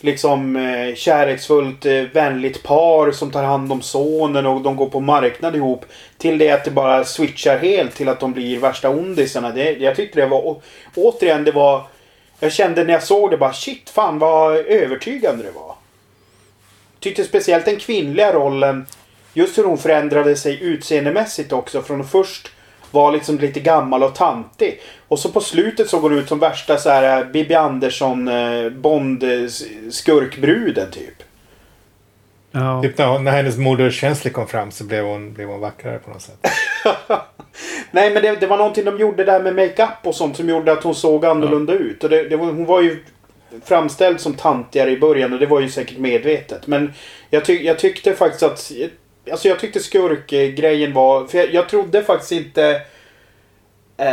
liksom eh, kärleksfullt eh, vänligt par som tar hand om sonen och de går på marknad ihop. Till det att det bara switchar helt till att de blir värsta ondisarna. Det, jag tyckte det var... å- Återigen, det var... Jag kände när jag såg det bara shit fan vad övertygande det var. Tyckte speciellt den kvinnliga rollen. Just hur hon förändrade sig utseendemässigt också. Från att först vara liksom lite gammal och tantig. Och så på slutet så går det ut som värsta så här Bibi Andersson eh, Bond eh, s- skurkbruden typ. Ja. Typ när, hon- när hennes moderkänsla kom fram så blev hon, blev hon vackrare på något sätt. Nej men det, det var någonting de gjorde där med makeup och sånt som gjorde att hon såg annorlunda ut. Och det, det var, hon var ju framställd som tantigare i början och det var ju säkert medvetet. Men jag, ty, jag tyckte faktiskt att... Alltså jag tyckte skurkgrejen var... För jag, jag trodde faktiskt inte... Eh,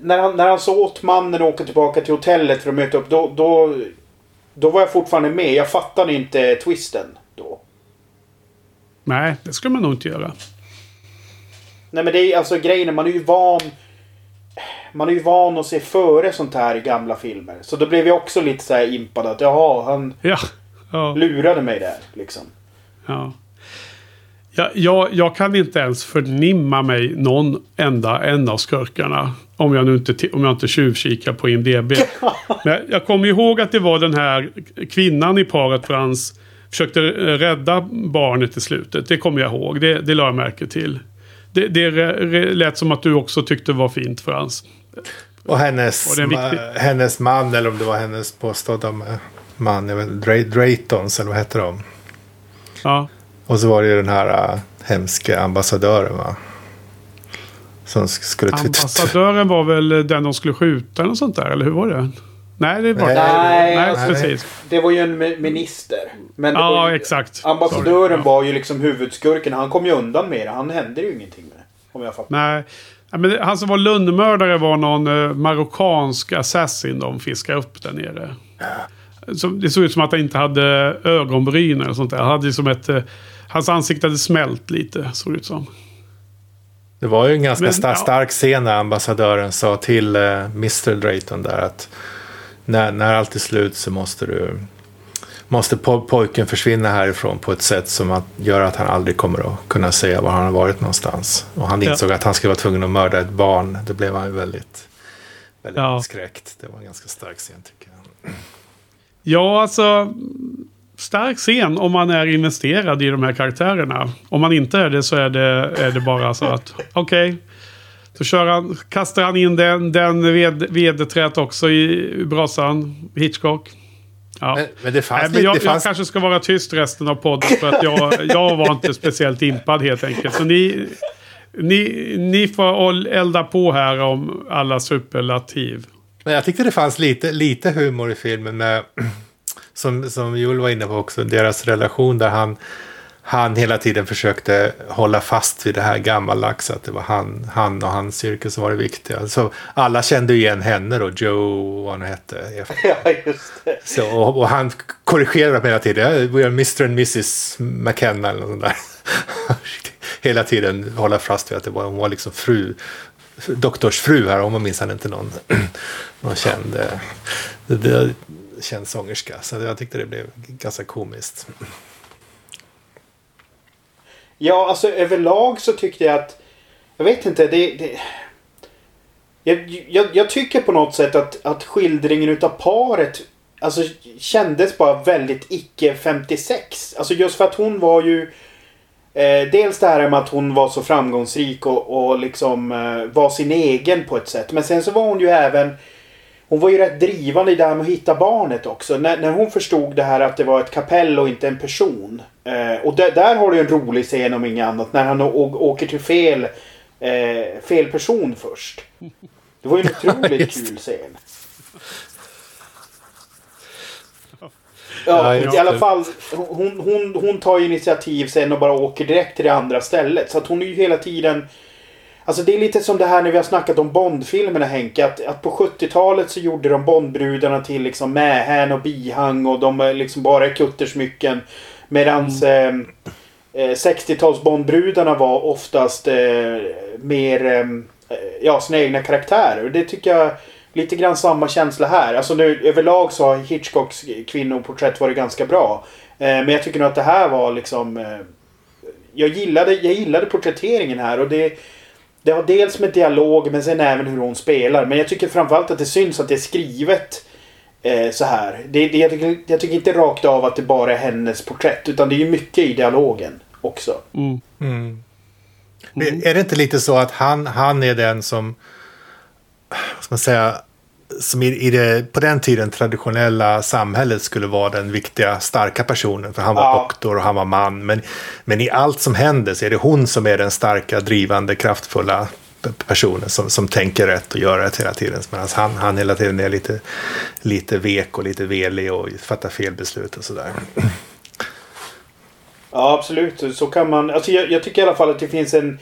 när, han, när han såg åt mannen åka tillbaka till hotellet för att möta upp då, då, då var jag fortfarande med. Jag fattade inte twisten då. Nej, det skulle man nog inte göra. Nej men det är alltså grejen man är ju van... Man är ju van att se före sånt här i gamla filmer. Så då blev jag också lite så här impad att jaha, han Ja. ja. lurade mig där liksom. Ja. Ja, jag, jag kan inte ens förnimma mig någon enda en av skurkarna. Om jag nu inte, om jag inte tjuvkikar på IMDB. Men jag, jag kommer ihåg att det var den här kvinnan i paret Frans försökte eh, rädda barnet i slutet. Det kommer jag ihåg. Det, det la jag märke till. Det, det lät som att du också tyckte var fint Frans. Och hennes, Och ma- hennes man, eller om det var hennes påstådda ma- man, jag vet, Dra- Draytons, eller vad hette de? Ja. Och så var det ju den här uh, hemska ambassadören va? Som sk- skulle... Ambassadören var väl den de skulle skjuta eller något sånt där, eller hur var det? Nej, det var Nej. Nej, Nej, alltså, precis. det var ju en mi- minister. Men det var Ja, ju, exakt. Ambassadören Sorry. var ju liksom huvudskurken. Han kom ju undan med det. Han hände ju ingenting med det. Om jag fattar. Nej. Men han som var lönnmördare var någon eh, marockansk assassin de fiskade upp där nere. Så det såg ut som att han inte hade ögonbryn eller sånt där. Han hade ju som ett... eh, Hans ansikte hade smält lite, såg det ut som. Det var ju en ganska Men, sta- ja. stark scen när ambassadören sa till uh, Mr Drayton där att när, när allt är slut så måste du måste po- pojken försvinna härifrån på ett sätt som att gör att han aldrig kommer att kunna säga var han har varit någonstans. Och han Ja. insåg att han skulle vara tvungen att mörda ett barn. Det blev han ju väldigt, väldigt Ja. skräckt. Det var en ganska stark scen tycker jag. Ja, alltså... Stark scen om man är investerad i de här karaktärerna. Om man inte är det så är det, är det bara så att okej. så kör han, kastar han in den, den ved, vedträt också i brasan. Hitchcock. Ja. Men, men det fanns Nej, men jag, det fanns, jag kanske ska vara tyst resten av podden för att jag, jag var inte speciellt impad helt enkelt. Så ni, ni, ni får elda på här om alla superlativ. Men jag tyckte det fanns lite, lite humor i filmen med, som, som Joel var inne på också, deras relation där han, han hela tiden försökte hålla fast vid det här gammaldags, att det var han, han och hans yrke som var det viktiga. Så alla kände ju igen henne då, Joe, vad hon hette. Ja, just det. Så, och, och han korrigerade dem hela tiden. We are Mr and Mrs McKenna eller något där. hela tiden hålla fast vid att det var, hon var liksom fru, doktorsfru här. Hon var minsann inte någon, någon känd, eh, det, känd sångerska. Så jag tyckte det blev ganska komiskt. Ja, alltså överlag så tyckte jag att... Jag vet inte, det... det jag, jag, jag tycker på något sätt att, att skildringen utav paret alltså, kändes bara väldigt icke 56. Alltså just för att hon var ju... Eh, dels det här med att hon var så framgångsrik och, och liksom eh, var sin egen på ett sätt. Men sen så var hon ju även... Hon var ju rätt drivande i det här med att hitta barnet också. När, när hon förstod det här att det var ett kapell och inte en person. Eh, och där, där har du en rolig scen om inget annat. När han åker till fel, eh, fel person först. Det var ju en otroligt kul scen. Ja, i alla det. fall. Hon, hon, hon tar ju initiativ sen och bara åker direkt till det andra stället. Så att hon är ju hela tiden... Alltså det är lite som det här när vi har snackat om Bondfilmerna Henke. Att, att på 70-talet så gjorde de Bondbrudarna till liksom mähän och bihang och de liksom bara är kuttersmycken. Medans eh, eh, 60-tals Bondbrudarna var oftast eh, mer eh, ja, sina egna karaktärer. Och det tycker jag lite grann samma känsla här. Alltså nu överlag så har Hitchcocks kvinnoporträtt varit ganska bra. Eh, men jag tycker nog att det här var liksom... Eh, jag, gillade, jag gillade porträtteringen här och det... Det har dels med dialog men sen även hur hon spelar. Men jag tycker framförallt att det syns att det är skrivet eh, så här. Det, det, jag, tycker, jag tycker inte rakt av att det bara är hennes porträtt. Utan det är ju mycket i dialogen också. Mm. Mm. Är det inte lite så att han, han är den som, vad ska man säga, som i, i det, på den tiden traditionella samhället skulle vara den viktiga starka personen. För han var Ja. doktor och han var man. Men, men i allt som händer så är det hon som är den starka, drivande, kraftfulla personen som, som tänker rätt och gör rätt hela tiden. Medan han, han hela tiden är lite, lite vek och lite velig och fattar fel beslut och sådär. Ja, absolut. Så kan man... Alltså jag, jag tycker i alla fall att det finns en,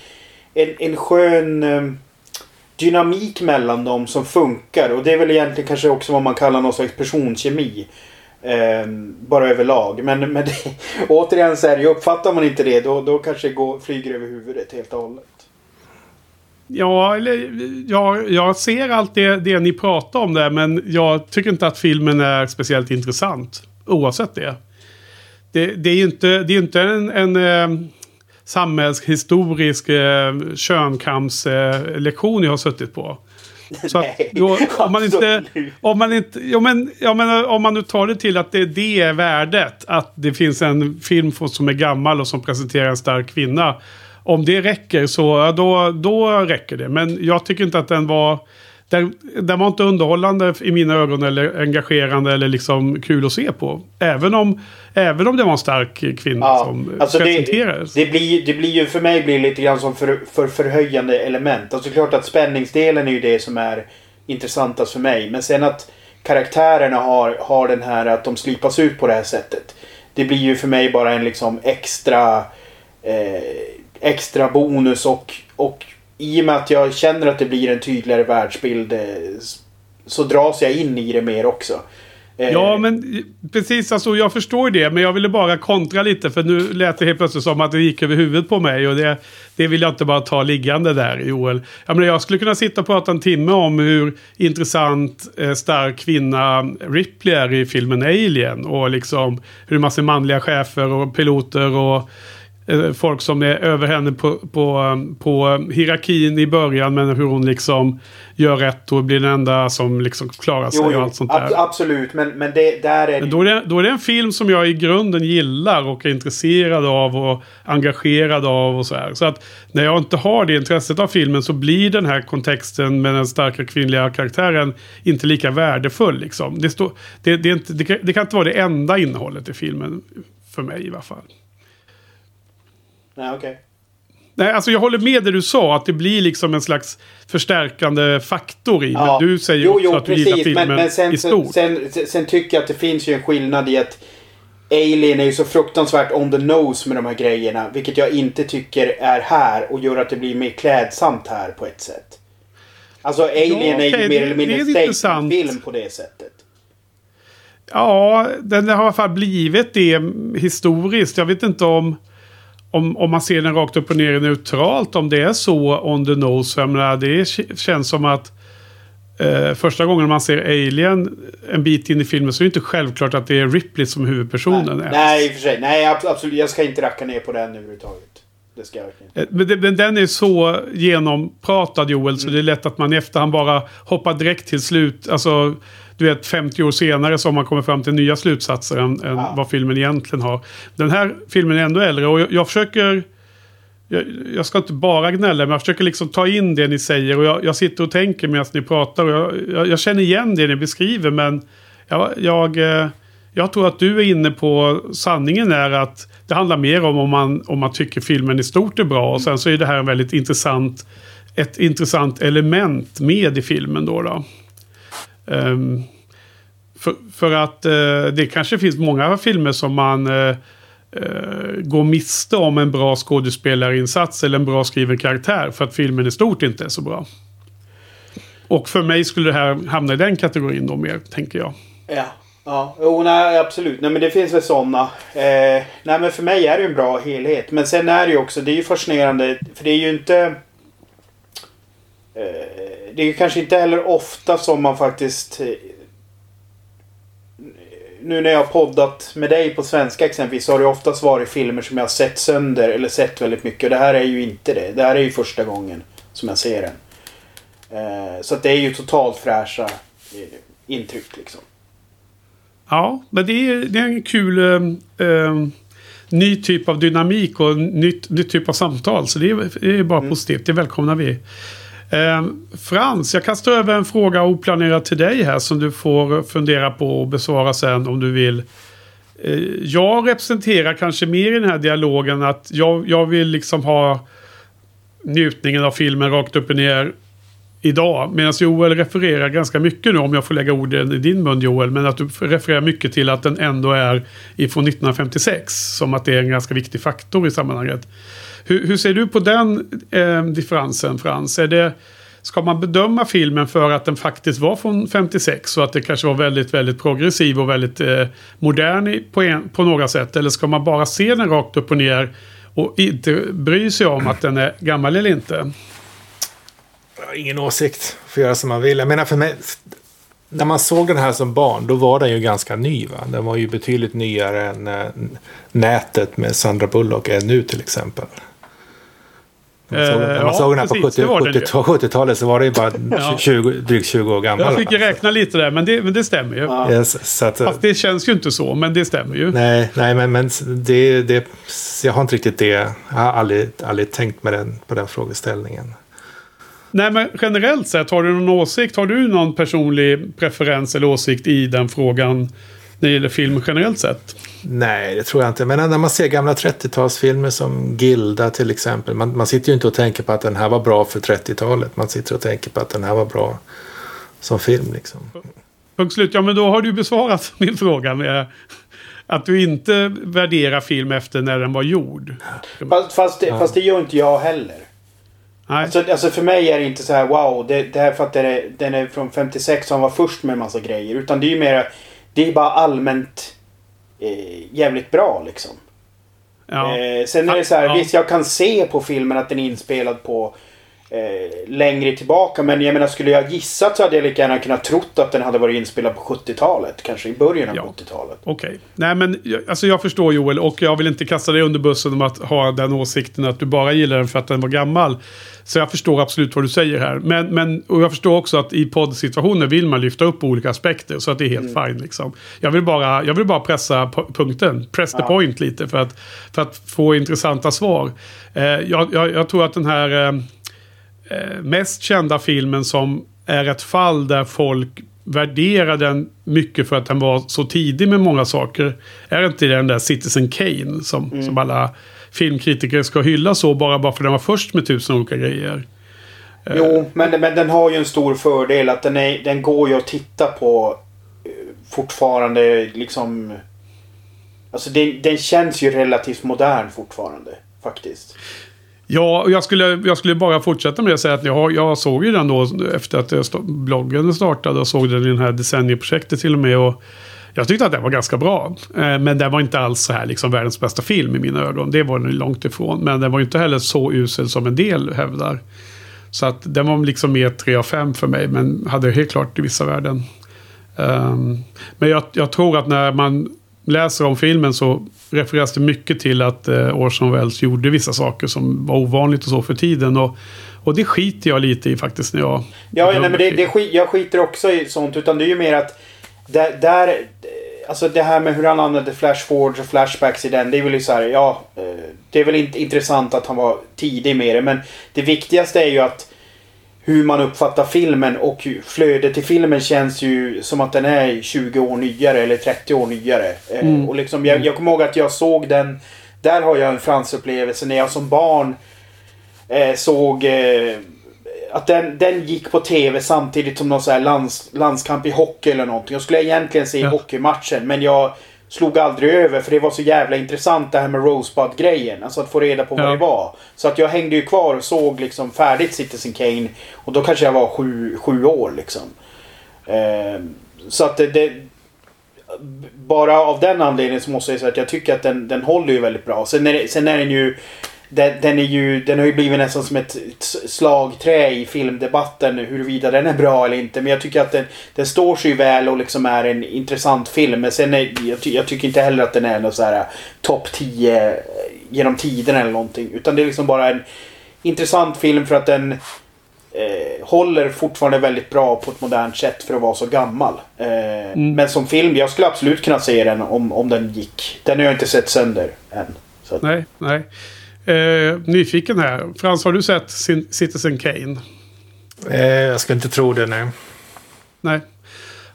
en, en skön eh, dynamik mellan dem som funkar. Och det är väl egentligen kanske också vad man kallar någon slags personkemi. Eh, bara överlag. Men, men det, återigen så är det ju, uppfattar man inte det då, då kanske det går, flyger över huvudet helt och hållet. Ja, eller, ja, jag ser allt det, det ni pratar om där, men jag tycker inte att filmen är speciellt intressant. Oavsett det. Det, det är ju inte, det är inte en, en ehm, samhällshistorisk eh, könkampslektion jag har suttit på. Så att då, om man inte... Om man inte... Ja, men, ja, men om man nu tar det till att det, det är värdet. Att det finns en film som är gammal och som presenterar en stark kvinna. Om det räcker så då, då räcker det. Men jag tycker inte att den var... Den, den var inte underhållande i mina ögon eller engagerande eller liksom kul att se på. Även om, även om det var en stark kvinna Ja, som alltså det, presenterades. det, blir, det blir ju för mig blir det lite grann som för, för förhöjande element. Alltså klart att spänningsdelen är ju det som är intressantast för mig. Men sen att karaktärerna har, har den här att de slipas ut på det här sättet. Det blir ju för mig bara en liksom extra eh, extra bonus och, och i och med att jag känner att det blir en tydligare världsbild eh, så dras jag in i det mer också. Eh, ja, men eh, precis. Alltså, jag förstår det. Men jag ville bara kontra lite. För nu lät det helt plötsligt som att det gick över huvudet på mig. Och det, det vill jag inte bara ta liggande där, Joel. Jag, menar, jag skulle kunna sitta och prata en timme om hur intressant, eh, stark kvinna Ripley är i filmen Alien. Och liksom hur massor manliga chefer och piloter och folk som är över henne på, på, um, på hierarkin i början. Men hur hon liksom gör rätt och blir den enda som liksom klarar sig jo, och jo, allt sånt där. ab- absolut. Men, men det, där är Men då är, det, då är det en film som jag i grunden gillar och är intresserad av och engagerad av och så här. Så att när jag inte har det intresset av filmen så blir den här kontexten med den starka kvinnliga karaktären inte lika värdefull. Liksom. Det, står, det, det, inte, det, kan, det kan inte vara det enda innehållet i filmen. För mig i alla fall. Nej, okej. Nej, alltså jag håller med det du sa. Att det blir liksom en slags förstärkande faktor i. Ja. Du säger jo, också jo, att du gillar precis. filmen Men, men sen, i stort. sen, sen, sen tycker jag att det finns ju en skillnad i att Alien är ju så fruktansvärt on the nose med de här grejerna. Vilket jag inte tycker är här och gör att det blir mer klädsamt här på ett sätt. Alltså Alien är ju mer eller mindre en statement-film på det sättet. Ja, den har i alla fall blivit det historiskt. Jag vet inte om, om, om man ser den rakt upp och ner neutralt. Om det är så on the nose. Jag menar, det känns som att eh, första gången man ser Alien en bit in i filmen så är det inte självklart att det är Ripley som huvudpersonen. Nej, är. nej, i och för sig. Nej, abs- absolut. Jag ska inte racka ner på den överhuvudtaget. Det ska jag inte. Eh, Men, det, men den är så genompratad Joel så det är lätt att man i efterhand bara hoppar direkt till slut. Alltså, du vet 50 år senare så har man kommit fram till nya slutsatser än, än Ja. vad filmen egentligen har. Den här filmen är ändå äldre och jag, jag försöker... Jag, jag ska inte bara gnälla men jag försöker liksom ta in det ni säger och jag, jag sitter och tänker medan ni pratar och jag, jag, känner igen det ni beskriver men jag, jag, eh, jag tror att du är inne på sanningen är att det handlar mer om om man, om man tycker filmen i stort är bra och sen så är det här en väldigt intressant ett intressant element med i filmen då. då. Um, för, för att uh, det kanske finns många filmer som man uh, uh, går miste om en bra skådespelarinsats eller en bra skriven karaktär för att filmen i stort inte är så bra. Och för mig skulle det här hamna i den kategorin då mer, tänker jag. Ja. Ja, jo, nej, absolut. Nej, men det finns väl sådana. Eh, nej, men för mig är det ju en bra helhet. Men sen är det ju också, det är ju fascinerande. För det är ju inte... Eh, det är kanske inte heller ofta som man faktiskt... Eh, nu när jag har poddat med dig på svenska exempelvis så har det oftast varit filmer som jag har sett sönder eller sett väldigt mycket. Och det här är ju inte det. Det här är ju första gången som jag ser den. Eh, så att det är ju totalt fräscha intryck liksom. Ja, men det är, det är en kul eh, ny typ av dynamik och nytt, nytt typ av samtal. Så det är, det är bara positivt. Det välkomnar vi. Eh, Frans, jag kastar över en fråga oplanerat till dig här som du får fundera på och besvara sen om du vill. Eh, jag representerar kanske mer i den här dialogen att jag, jag vill liksom ha njutningen av filmen rakt upp och ner idag. Medan Joel refererar ganska mycket nu, om jag får lägga orden i din mun Joel, men att du refererar mycket till att den ändå är ifrån 1956. Som att det är en ganska viktig faktor i sammanhanget. Hur, hur ser du på den eh, differensen Frans? Är det, ska man bedöma filmen för att den faktiskt var från 56 och att det kanske var väldigt, väldigt progressiv och väldigt eh, modern på, en, på några sätt? Eller ska man bara se den rakt upp och ner och inte bry sig om att den är gammal eller inte? Jag har ingen åsikt. Får göra som man vill. Jag menar för mig. När man såg den här som barn, då var den ju ganska ny. Va? Den var ju betydligt nyare än eh, nätet med Sandra Bullock är nu till exempel. Man såg, Eh, när man ja, såg den här på precis, det var den ju. 70 70-talet så var det ju bara Ja. 20, drygt 20 år gammal. Jag fick ju räkna lite där, men det, men det stämmer ju. Ja. Yes, så att, Fast det känns ju inte så, men det stämmer ju. Nej, nej men, men det, det, jag har inte riktigt det. Jag har aldrig, aldrig tänkt med den, på den frågeställningen. Nej, men generellt sett, har du någon åsikt? Har du någon personlig preferens eller åsikt i den frågan när det gäller film generellt sett? Nej, det tror jag inte. Men när man ser gamla 30-talsfilmer som Gilda till exempel. Man, man sitter ju inte och tänker på att den här var bra för 30-talet. Man sitter och tänker på att den här var bra som film. Liksom. Punkt slut. Ja, men då har du besvarat min fråga med att du inte värderar film efter när den var gjord. Fast, fast, det, fast det gör inte jag heller. Nej. Alltså, alltså för mig är det inte så här wow, det, det här för att den är, den är från 56 och han var först med en massa grejer. Utan det är ju mer, det är bara allmänt eh, jävligt bra liksom. Ja. Eh, sen är det så här, Ja. visst jag kan se på filmen att den är inspelad på eh, längre tillbaka. Men jag menar skulle jag gissat så hade jag lika gärna kunnat trott att den hade varit inspelad på 70-talet. Kanske i början av Ja. 70-talet. Okej. Nej, men alltså jag förstår Joel och jag vill inte kasta dig under bussen om att ha den åsikten att du bara gillar den för att den var gammal. Så jag förstår absolut vad du säger här. Men, men och jag förstår också att i poddsituationer vill man lyfta upp olika aspekter. Så att det är helt fine liksom. Jag vill bara, jag vill bara pressa punkten. Press the point lite för att, för att få intressanta svar. Eh, jag, jag, jag tror att den här eh, mest kända filmen som är ett fall där folk värderar den mycket för att den var så tidig med många saker. Är inte den där Citizen Kane som, som alla filmkritiker ska hylla så bara, bara för att den var först med tusen olika grejer? Jo, men, men den har ju en stor fördel att den, är, den går ju att titta på eh, fortfarande liksom... Alltså den, den känns ju relativt modern fortfarande. Faktiskt. Ja, och jag skulle, jag skulle bara fortsätta med att säga att jag, jag såg ju den då efter att bloggen startade och såg den i det här decennieprojektet till och med. Och jag tyckte att den var ganska bra. Eh, men den var inte alls så här liksom världens bästa film i mina ögon. Det var den långt ifrån. Men den var inte heller så usel som en del hävdar. Så att den var liksom mer 3 av 5 för mig. Men hade helt klart i vissa värden. Ehm, men jag, jag tror att när man läser om filmen så refereras det mycket till att uh, Orson Welles gjorde vissa saker som var ovanligt och så för tiden. Och, och det skiter jag lite i faktiskt när jag... Ja, nej, men det, det skit, jag skiter också i sånt. Utan det är ju mer att där, där... eh, Alltså det här med hur han använde flashforwards och flashbacks i den. Det är väl ju så här, ja. eh, Det är väl inte intressant att han var tidig med det. Men det viktigaste är ju att hur man uppfattar filmen och flödet i filmen känns ju som att den är 20 år nyare eller 30 år nyare. Eh, Mm. Och liksom, jag, jag kommer ihåg att jag såg den. Där har jag en fransupplevelse när jag som barn eh, såg eh, att den, den gick på tv samtidigt som någon så här lands, landskamp i hockey eller någonting. Jag skulle egentligen se Ja. hockeymatchen men jag slog aldrig över för det var så jävla intressant det här med Rosebud-grejen. Alltså att få reda på vad Ja. det var. Så att jag hängde ju kvar och såg liksom färdigt Citizen Kane. Och då kanske jag var sju, sju år liksom. Eh, så att det, det... Bara av den anledningen så måste jag säga att jag tycker att den, den håller ju väldigt bra. Sen är, det, sen är den ju... Den, den, är ju, den har ju blivit nästan som ett slagträ i filmdebatten huruvida den är bra eller inte. Men jag tycker att den, den står sig väl och liksom är en intressant film. Men sen är, jag, jag tycker inte heller att den är någon så här topp 10 genom tiden eller någonting. Utan det är liksom bara en intressant film för att den eh, håller fortfarande väldigt bra på ett modernt sätt för att vara så gammal. Eh, Men som film, jag skulle absolut kunna se den om, om den gick. Den har jag inte sett sönder än. Att, Nej, nej. Eh, nyfiken här. Frans, har du sett Sin- Citizen Kane? Eh, jag skulle inte tro det, nej. Nej.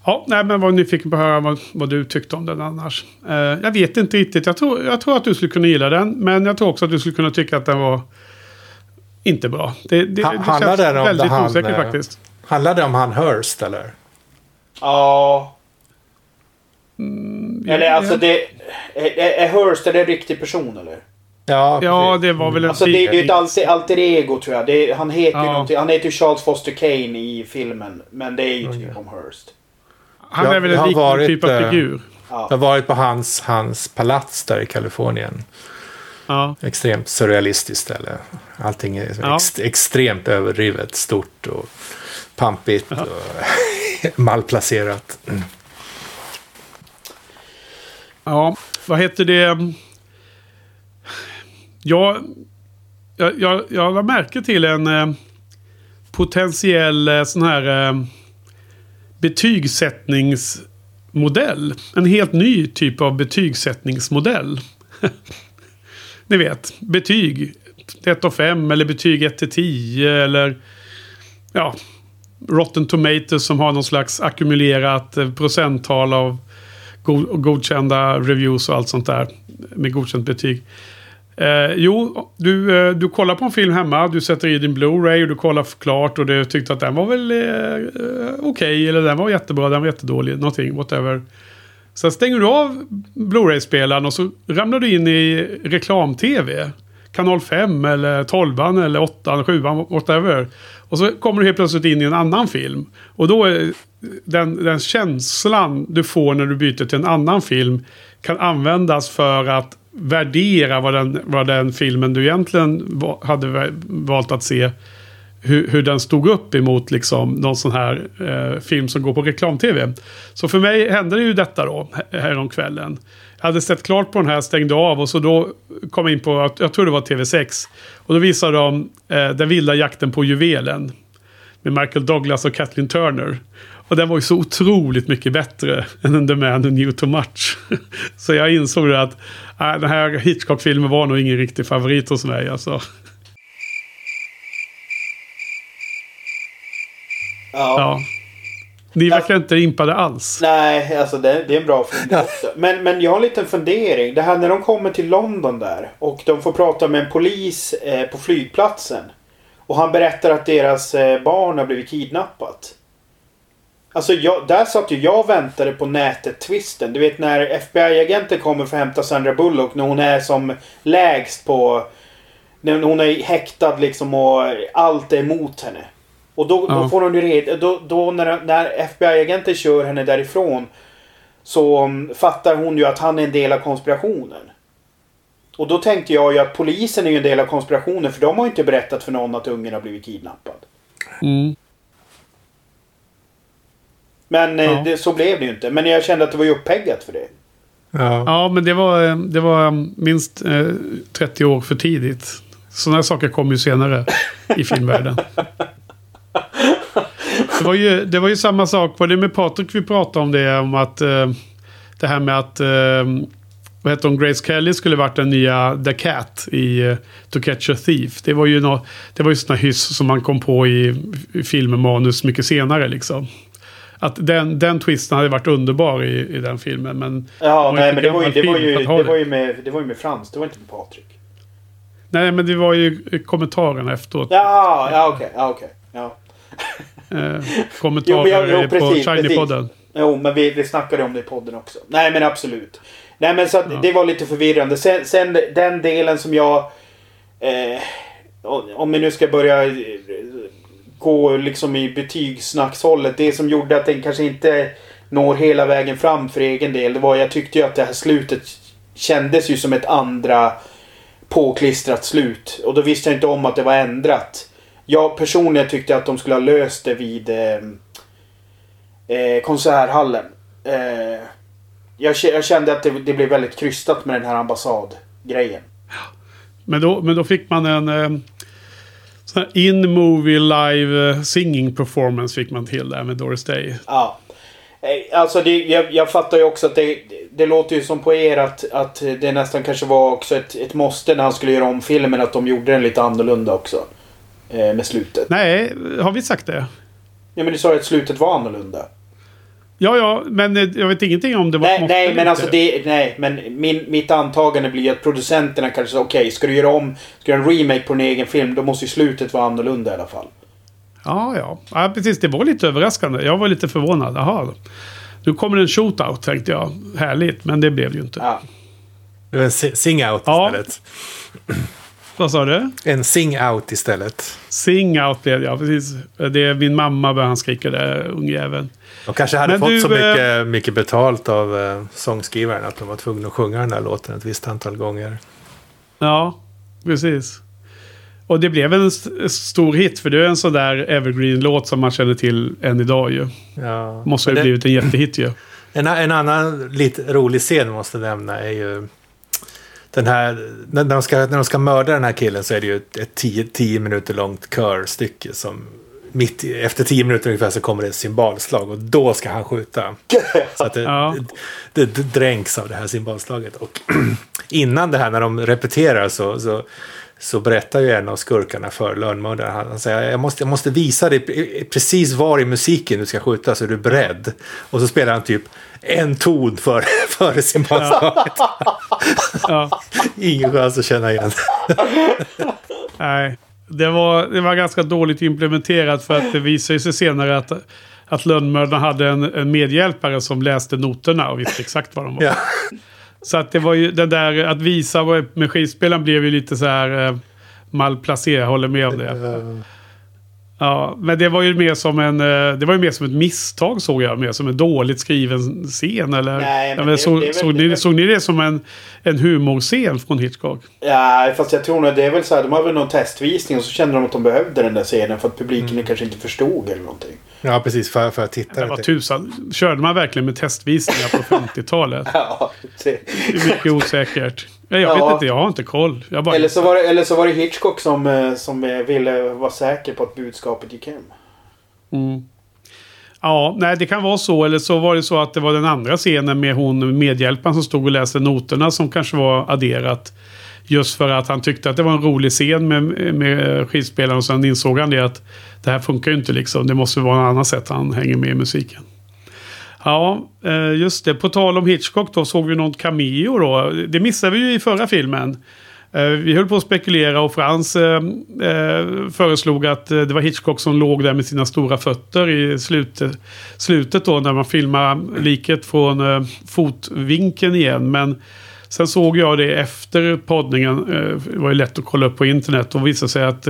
Ja, nej, men var nyfiken på att höra vad, vad du tyckte om den annars. Eh, jag vet inte riktigt. Jag tror, jag tror att du skulle kunna gilla den. Men jag tror också att du skulle kunna tycka att den var inte bra. Det, det, Ha- det känns den om väldigt det han, osäkert eh, faktiskt. Handlar det om han Hurst eller? Ja. Eller ja. alltså det... Är, är Hurst är det en riktig person eller? Ja, Ja, det var väl en Alltså det, det är ju ett alter, alter ego tror jag. Det är, han heter ju Ja. någonting- Han heter ju Charles Foster Kane i filmen. Men det är ju typ om Hurst. Han Ja, är väl en liknande typ av eh, figur. Jag har varit på hans, hans palats där i Kalifornien. Ja. Extremt surrealistiskt ställe. Allting är Ja. ex, extremt överdrivet, stort och pampigt och malplacerat. Mm. Ja, vad heter det? Jag, jag, jag, jag lade märke till en eh, potentiell eh, sån här eh, betygssättningsmodell. En helt ny typ av betygssättningsmodell. Ni vet, betyg 1 av 5 eller betyg 1 till 10 eller ja, Rotten Tomatoes som har någon slags ackumulerat eh, procenttal av godkända reviews och allt sånt där. Med godkänt betyg. Eh, jo, du, eh, du kollar på en film hemma, du sätter i din Blu-ray och du kollar klart och du tyckte att den var väl eh, eh okej okay, eller den var jättebra, den var jättedålig, någonting, whatever. Sen stänger du av Blu-ray-spelaren och så ramlar du in i reklam-tv. Kanal 5 eller 12 eller 8 7 whatever. Och så kommer du helt plötsligt in i en annan film. Och då är den, den känslan du får när du byter till en annan film kan användas för att värdera vad den, vad den filmen du egentligen hade valt att se hur, hur den stod upp emot liksom någon sån här eh, film som går på reklam-tv. Så för mig hände det ju detta då, häromkvällen. Jag hade sett klart på den här, stängde av och så då kom jag in på, jag tror det var TV6. Och då visade de eh, Den vilda jakten på juvelen. Med Michael Douglas och Kathleen Turner. Och den var ju så otroligt mycket bättre än The Man Who Knew Too Much. så jag insåg att äh, den här Hitchcock-filmen var nog ingen riktig favorit hos mig. Alltså. Ja. ja. Ni verkar inte impade alls. Nej, alltså det, det är en bra film också. Men, men jag har en liten fundering. Det här när de kommer till London där och de får prata med en polis eh, på flygplatsen. Och han berättar att deras eh, barn har blivit kidnappat. Alltså jag, där satt ju jag och väntade på nätet-twisten. Du vet när FBI-agenten kommer för att hämta Sandra Bullock när hon är som lägst på... När hon är häktad liksom och allt är emot henne. Och då, ja. då får hon ju reda... Då, då när, när FBI-agenten kör henne därifrån så um, fattar hon ju att han är en del av konspirationen. Och då tänkte jag ju att polisen är ju en del av konspirationen för de har ju inte berättat för någon att ungen har blivit kidnappad. Mm. Men eh, ja. det, så blev det ju inte. Men jag kände att det var ju uppeggat för det. Ja, ja men det var, eh, det var um, minst eh, 30 år för tidigt. Sådana saker kommer ju senare i filmvärlden. Det var, ju, det var ju samma sak. Var det med Patrik vi pratade om det? Om att eh, det här med att eh, vad heter hon, Grace Kelly skulle varit den nya The Cat i uh, To Catch a Thief. Det var ju, no, det var ju sådana hyss som man kom på i, i filmmanus mycket senare liksom. Att den, den twisten hade varit underbar i, i den filmen. Men ja, nej, men det var, ju, det, var ju, det, var ju med, det var ju med Frans, det var inte med Patrik. Nej, men det var ju kommentarerna efteråt. Ja, ja okej. Okay, ja, okay, ja. eh, kommentarer jo, jo, precis, på Shiny-podden. Jo, men vi, vi snackade om det i podden också. Nej, men absolut. Nej, men så ja. det var lite förvirrande. Sen, sen den delen som jag... Eh, om vi nu ska börja eh, gå liksom i betygssnackshållet. Det som gjorde att den kanske inte når hela vägen fram för egen del. Det var jag tyckte ju att det här slutet kändes ju som ett andra påklistrat slut. Och då visste jag inte om att det var ändrat. Jag personligen tyckte att de skulle ha löst det vid eh, eh, konserthallen. Eh, jag, jag, kände att det, det, blev väldigt krystat med den här ambassadgrejen. Men då, men då fick man en eh, in-movie live eh, singing performance fick man till där med Doris Day. Ja. Eh, alltså det, jag, jag fattar ju också att det, det låter ju som på er att, att det nästan kanske var också ett, ett måste när han skulle göra om filmen att de gjorde den lite annorlunda också. Eh, med slutet. Nej, har vi sagt det? Ja men du sa ju att slutet var annorlunda. Ja, ja, men eh, jag vet ingenting om det var Nej, nej men alltså det, nej, men min, mitt antagande blir att producenterna kanske säger okej, okay, ska du göra om, ska du göra en remake på en egen film, då måste ju slutet vara annorlunda i alla fall. Ja, ja. ja precis. Det var lite överraskande. Jag var lite förvånad. Jaha. Nu kommer en shootout tänkte jag. Härligt, men det blev ju inte. Ja. Det var en sing-out ja. Vad sa du? En sing-out istället. Sing-out blev jag, precis. Det är min mamma började skrika där, ungjäveln. De kanske hade Men fått du, så mycket, äh... mycket betalt av äh, sångskrivaren att de var tvungna att sjunga den här låten ett visst antal gånger. Ja, precis. Och det blev en stor hit för det är en sån där evergreen-låt som man känner till än idag ju. Ja. Måste ha blivit en jättehit ju. En, en annan lite rolig scen måste nämna är ju den här, när de, ska, när de ska mörda den här killen så är det ju ett, ett tio, tio minuter långt körstycke som mitt efter tio minuter ungefär så kommer det ett symbolslag och då ska han skjuta. Så att det, ja. det, det, dränks av det här symbolslaget. Och innan det här när de repeterar så, så så berättar ju en av skurkarna för lönnmördaren. Han säger jag måste, jag måste visa dig precis var i musiken du ska skjuta så är du beredd. Och så spelar han typ en ton före för sin passlaget. Ja. Ingen chans att känna igen. Nej, det var, det var ganska dåligt implementerat för att det visade sig senare att att lönnmördaren hade en, en medhjälpare som läste noterna och visste exakt vad de var. Ja. Så att det var ju den där att visa med skivspelaren blev ju lite så här eh, malplacerad, håller med om det. Ja, men det var ju mer som en, eh, det var ju mer som ett misstag såg jag. Mer som en dåligt skriven scen eller? Nej, men det, såg, det såg, ni, såg ni det som en, en humorscen från Hitchcock? Ja, fast jag tror nog det är väl så här. De har väl någon testvisning och så kände de att de behövde den där scenen för att publiken mm. kanske inte förstod eller någonting. Ja, precis. För, för att titta. Det var tusan. Körde man verkligen med testvisningar på 50-talet? ja, det är mycket osäkert. Jag ja. vet inte, jag har inte koll. Bara... Eller, så var det, eller så var det Hitchcock som, eh, som eh, ville vara säker på att budskapet gick hem. Mm. Ja, nej det kan vara så. Eller så var det så att det var den andra scenen med hon medhjälparen som stod och läste noterna som kanske var adderat. Just för att han tyckte att det var en rolig scen med, med skivspelaren och sen insåg han det att det här funkar ju inte liksom. Det måste vara något annat sätt han hänger med i musiken. Ja, eh, just det. På tal om Hitchcock då såg vi något cameo då. Det missade vi ju i förra filmen. Eh, vi höll på att spekulera och Frans eh, föreslog att det var Hitchcock som låg där med sina stora fötter i slutet, slutet då när man filmar liket från fotvinkeln igen. Men sen såg jag det efter poddningen. Det var ju lätt att kolla upp på internet och visade sig att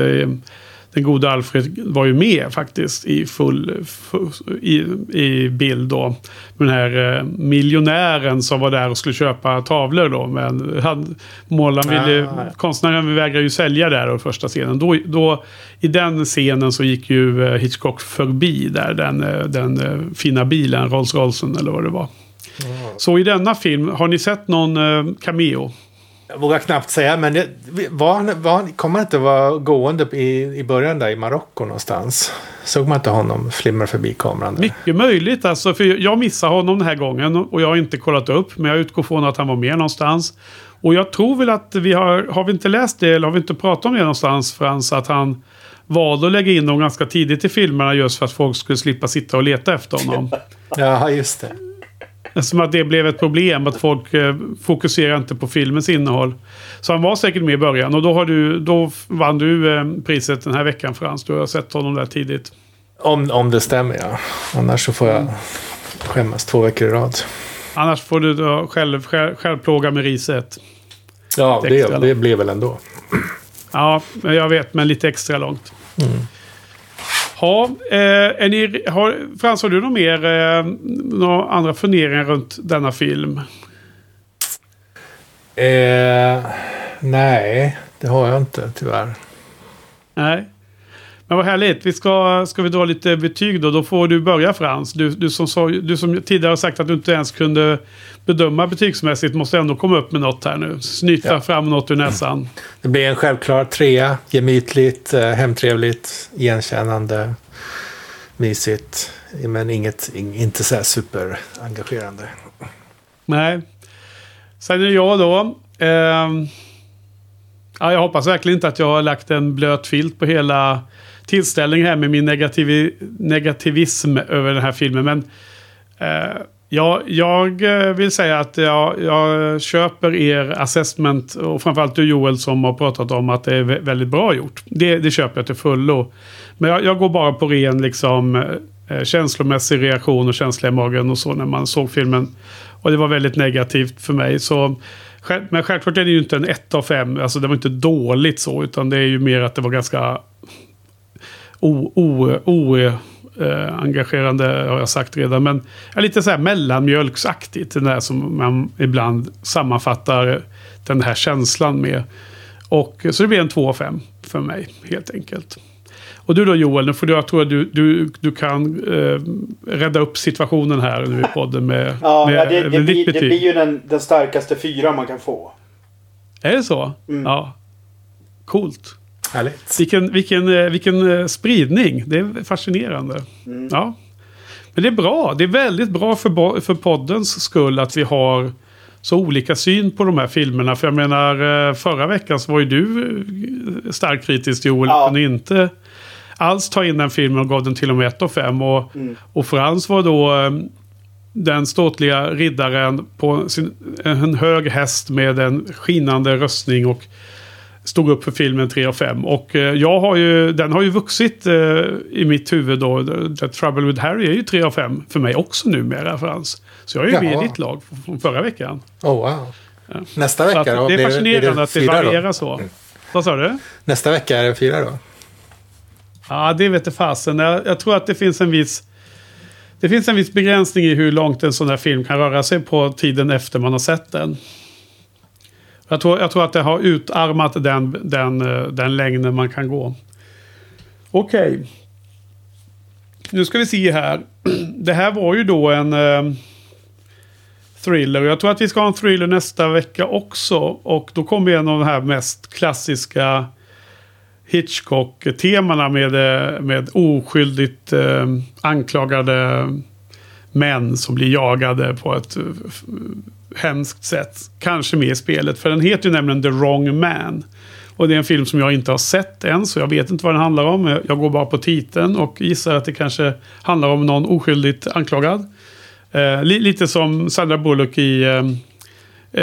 den gode Alfred var ju med faktiskt i full, full i, i bild då. Den här eh, miljonären som var där och skulle köpa tavlor då. Men han, målaren ville, ah. konstnären vägrade ju sälja där då första scenen. Då, då, I den scenen så gick ju eh, Hitchcock förbi där den, eh, den eh, fina bilen, Rolls Roycen eller vad det var. Mm. Så i denna film, har ni sett någon cameo? Jag vågar knappt säga, men det, var han, var han, kom han inte vara gående i, i början där i Marocko någonstans? Såg man inte honom flimra förbi kameran? Där? Mycket möjligt alltså, för jag missade honom den här gången och jag har inte kollat upp, men jag utgår från att han var med någonstans. Och jag tror väl att vi har, har vi inte läst det eller har vi inte pratat om det någonstans Frans, att han valde att lägga in dem ganska tidigt i filmerna just för att folk skulle slippa sitta och leta efter honom. ja, just det. Som att det blev ett problem att folk eh, fokuserar inte på filmens innehåll. Så han var säkert med i början och då, har du, då vann du eh, priset den här veckan Frans. Du har sett honom där tidigt. Om, om det stämmer ja. Annars så får jag skämmas två veckor i rad. Annars får du då själv, själv, själv plåga med riset. Ja, det, det blir väl ändå. Ja, jag vet, men lite extra långt. Mm. Ja, eh, ni, har, Frans, har du några mer, eh, några andra funderingar runt denna film? Eh, nej, det har jag inte tyvärr. Nej. Men vad härligt. Vi ska, ska vi dra lite betyg då? Då får du börja Frans. Du, du, som, så, du som tidigare sagt att du inte ens kunde bedöma betygsmässigt måste ändå komma upp med något här nu. Snyta ja. fram något ur näsan. Det blir en självklar trea. Gemytligt, eh, hemtrevligt, igenkännande, mysigt. Men inget, inte så här superengagerande. Nej. Sen är det jag då. Eh, ja, jag hoppas verkligen inte att jag har lagt en blöt filt på hela tillställning här med min negativi negativism över den här filmen. Men eh, Ja, jag eh, vill säga att jag, jag köper er assessment och framförallt du Joel som har pratat om att det är väldigt bra gjort. Det, det köper jag till fullo. Men jag, jag går bara på ren liksom, eh, känslomässig reaktion och känsla i magen och så när man såg filmen. Och det var väldigt negativt för mig. Så, men självklart är det ju inte en 1 av 5. Alltså det var inte dåligt så. Utan det är ju mer att det var ganska o, o, o, eh, har jag sagt redan. Men lite så här mellanmjölksaktigt. Det där som man ibland sammanfattar den här känslan med. Och, så det blir en 2 av 5 för mig helt enkelt. Och du då Joel, nu får du, jag tror att du, du, du kan eh, rädda upp situationen här nu i podden med, ja, med, det, det, med blir, det blir ju den, den starkaste fyra man kan få. Är det så? Mm. Ja. Coolt. Härligt. Vilken, vilken, eh, vilken eh, spridning. Det är fascinerande. Mm. Ja. Men det är bra. Det är väldigt bra för, för poddens skull att vi har så olika syn på de här filmerna. För jag menar, eh, förra veckan så var ju du starkt kritisk Joel. Ja. Kunde inte alls ta in den filmen och gav den till och med 1 och 5. Och, Mm. och Frans var då den ståtliga riddaren på sin, en hög häst med en skinande röstning och stod upp för filmen 3 och 5. Och eh, jag har ju, den har ju vuxit eh, i mitt huvud då. The Trouble with Harry är ju 3 av 5 för mig också numera Frans. Så jag är ju med Jaha. i ditt lag från förra veckan. Oh, wow. Nästa Så att vecka då? det är fascinerande att det fyra då? varierar så. Vad sa du? Nästa vecka är det fyra då? Ja, det vet jag fasen. Jag, jag tror att det finns en viss... Det finns en viss begränsning i hur långt en sån här film kan röra sig på tiden efter man har sett den. Jag tror, jag tror att det har utarmat den, den, eh, den längden man kan gå. Okej. Nu ska vi se här. Det här var ju då en eh, thriller. Jag tror att vi ska ha en thriller nästa vecka också. Och då kommer en av de här mest klassiska Hitchcock-temana med, eh, med oskyldigt eh, anklagade män som blir jagade på ett eh, hemskt sätt. Kanske med i spelet, för den heter ju nämligen The Wrong Man. Och det är en film som jag inte har sett än, så jag vet inte vad den handlar om. Jag- går bara på titeln och gissar att det kanske handlar om någon oskyldigt anklagad. Eh, li- lite som Sandra Bullock i eh,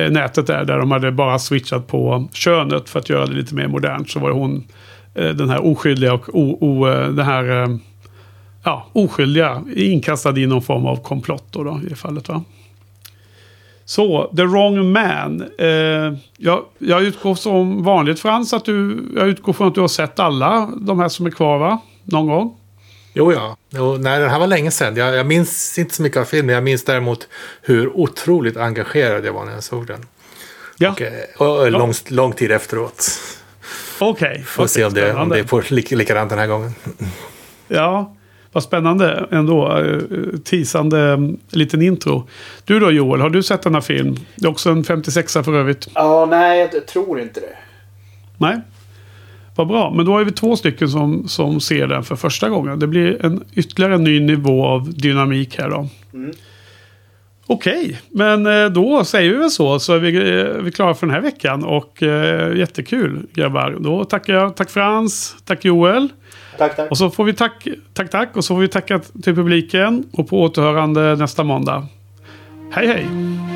eh, nätet där, där de hade bara switchat på könet för att göra det lite mer modernt. Så var hon eh, den här oskyldiga och o, o, eh, den här eh, ja, oskyldiga inkastad i någon form av komplott då, då i det fallet. Va? Så, The Wrong Man. Eh, jag, jag utgår som vanligt Frans att du, jag utgår från att du har sett alla de här som är kvar va? Någon gång? Jo, ja. Jo, nej, den här var länge sedan. Jag, jag minns inte så mycket av filmen. Jag minns däremot hur otroligt engagerad jag var när jag såg den. Ja, Och, eh, och, och lång, lång tid efteråt. okej. Får Okej, se om det, om det är på lik, likadant den här gången. Ja, vad spännande ändå. Eh, Tisande mm, liten intro. Du då Joel, har du sett denna film? Det är också en 56 för övrigt. Ja, nej, jag tror inte det. Nej? Vad bra, men då har vi två stycken som, som ser den för första gången. Det blir en ytterligare en ny nivå av dynamik här då. Mm. Okej, men eh, då säger vi väl så. Så är vi, eh, vi klara för den här veckan. Och eh, jättekul grabbar. Då tackar jag. Tack Frans. Tack Joel. Tack, tack. Och så får vi tack, tack, tack. Och så får vi tacka till publiken. Och på återhörande nästa måndag. Hej, hej.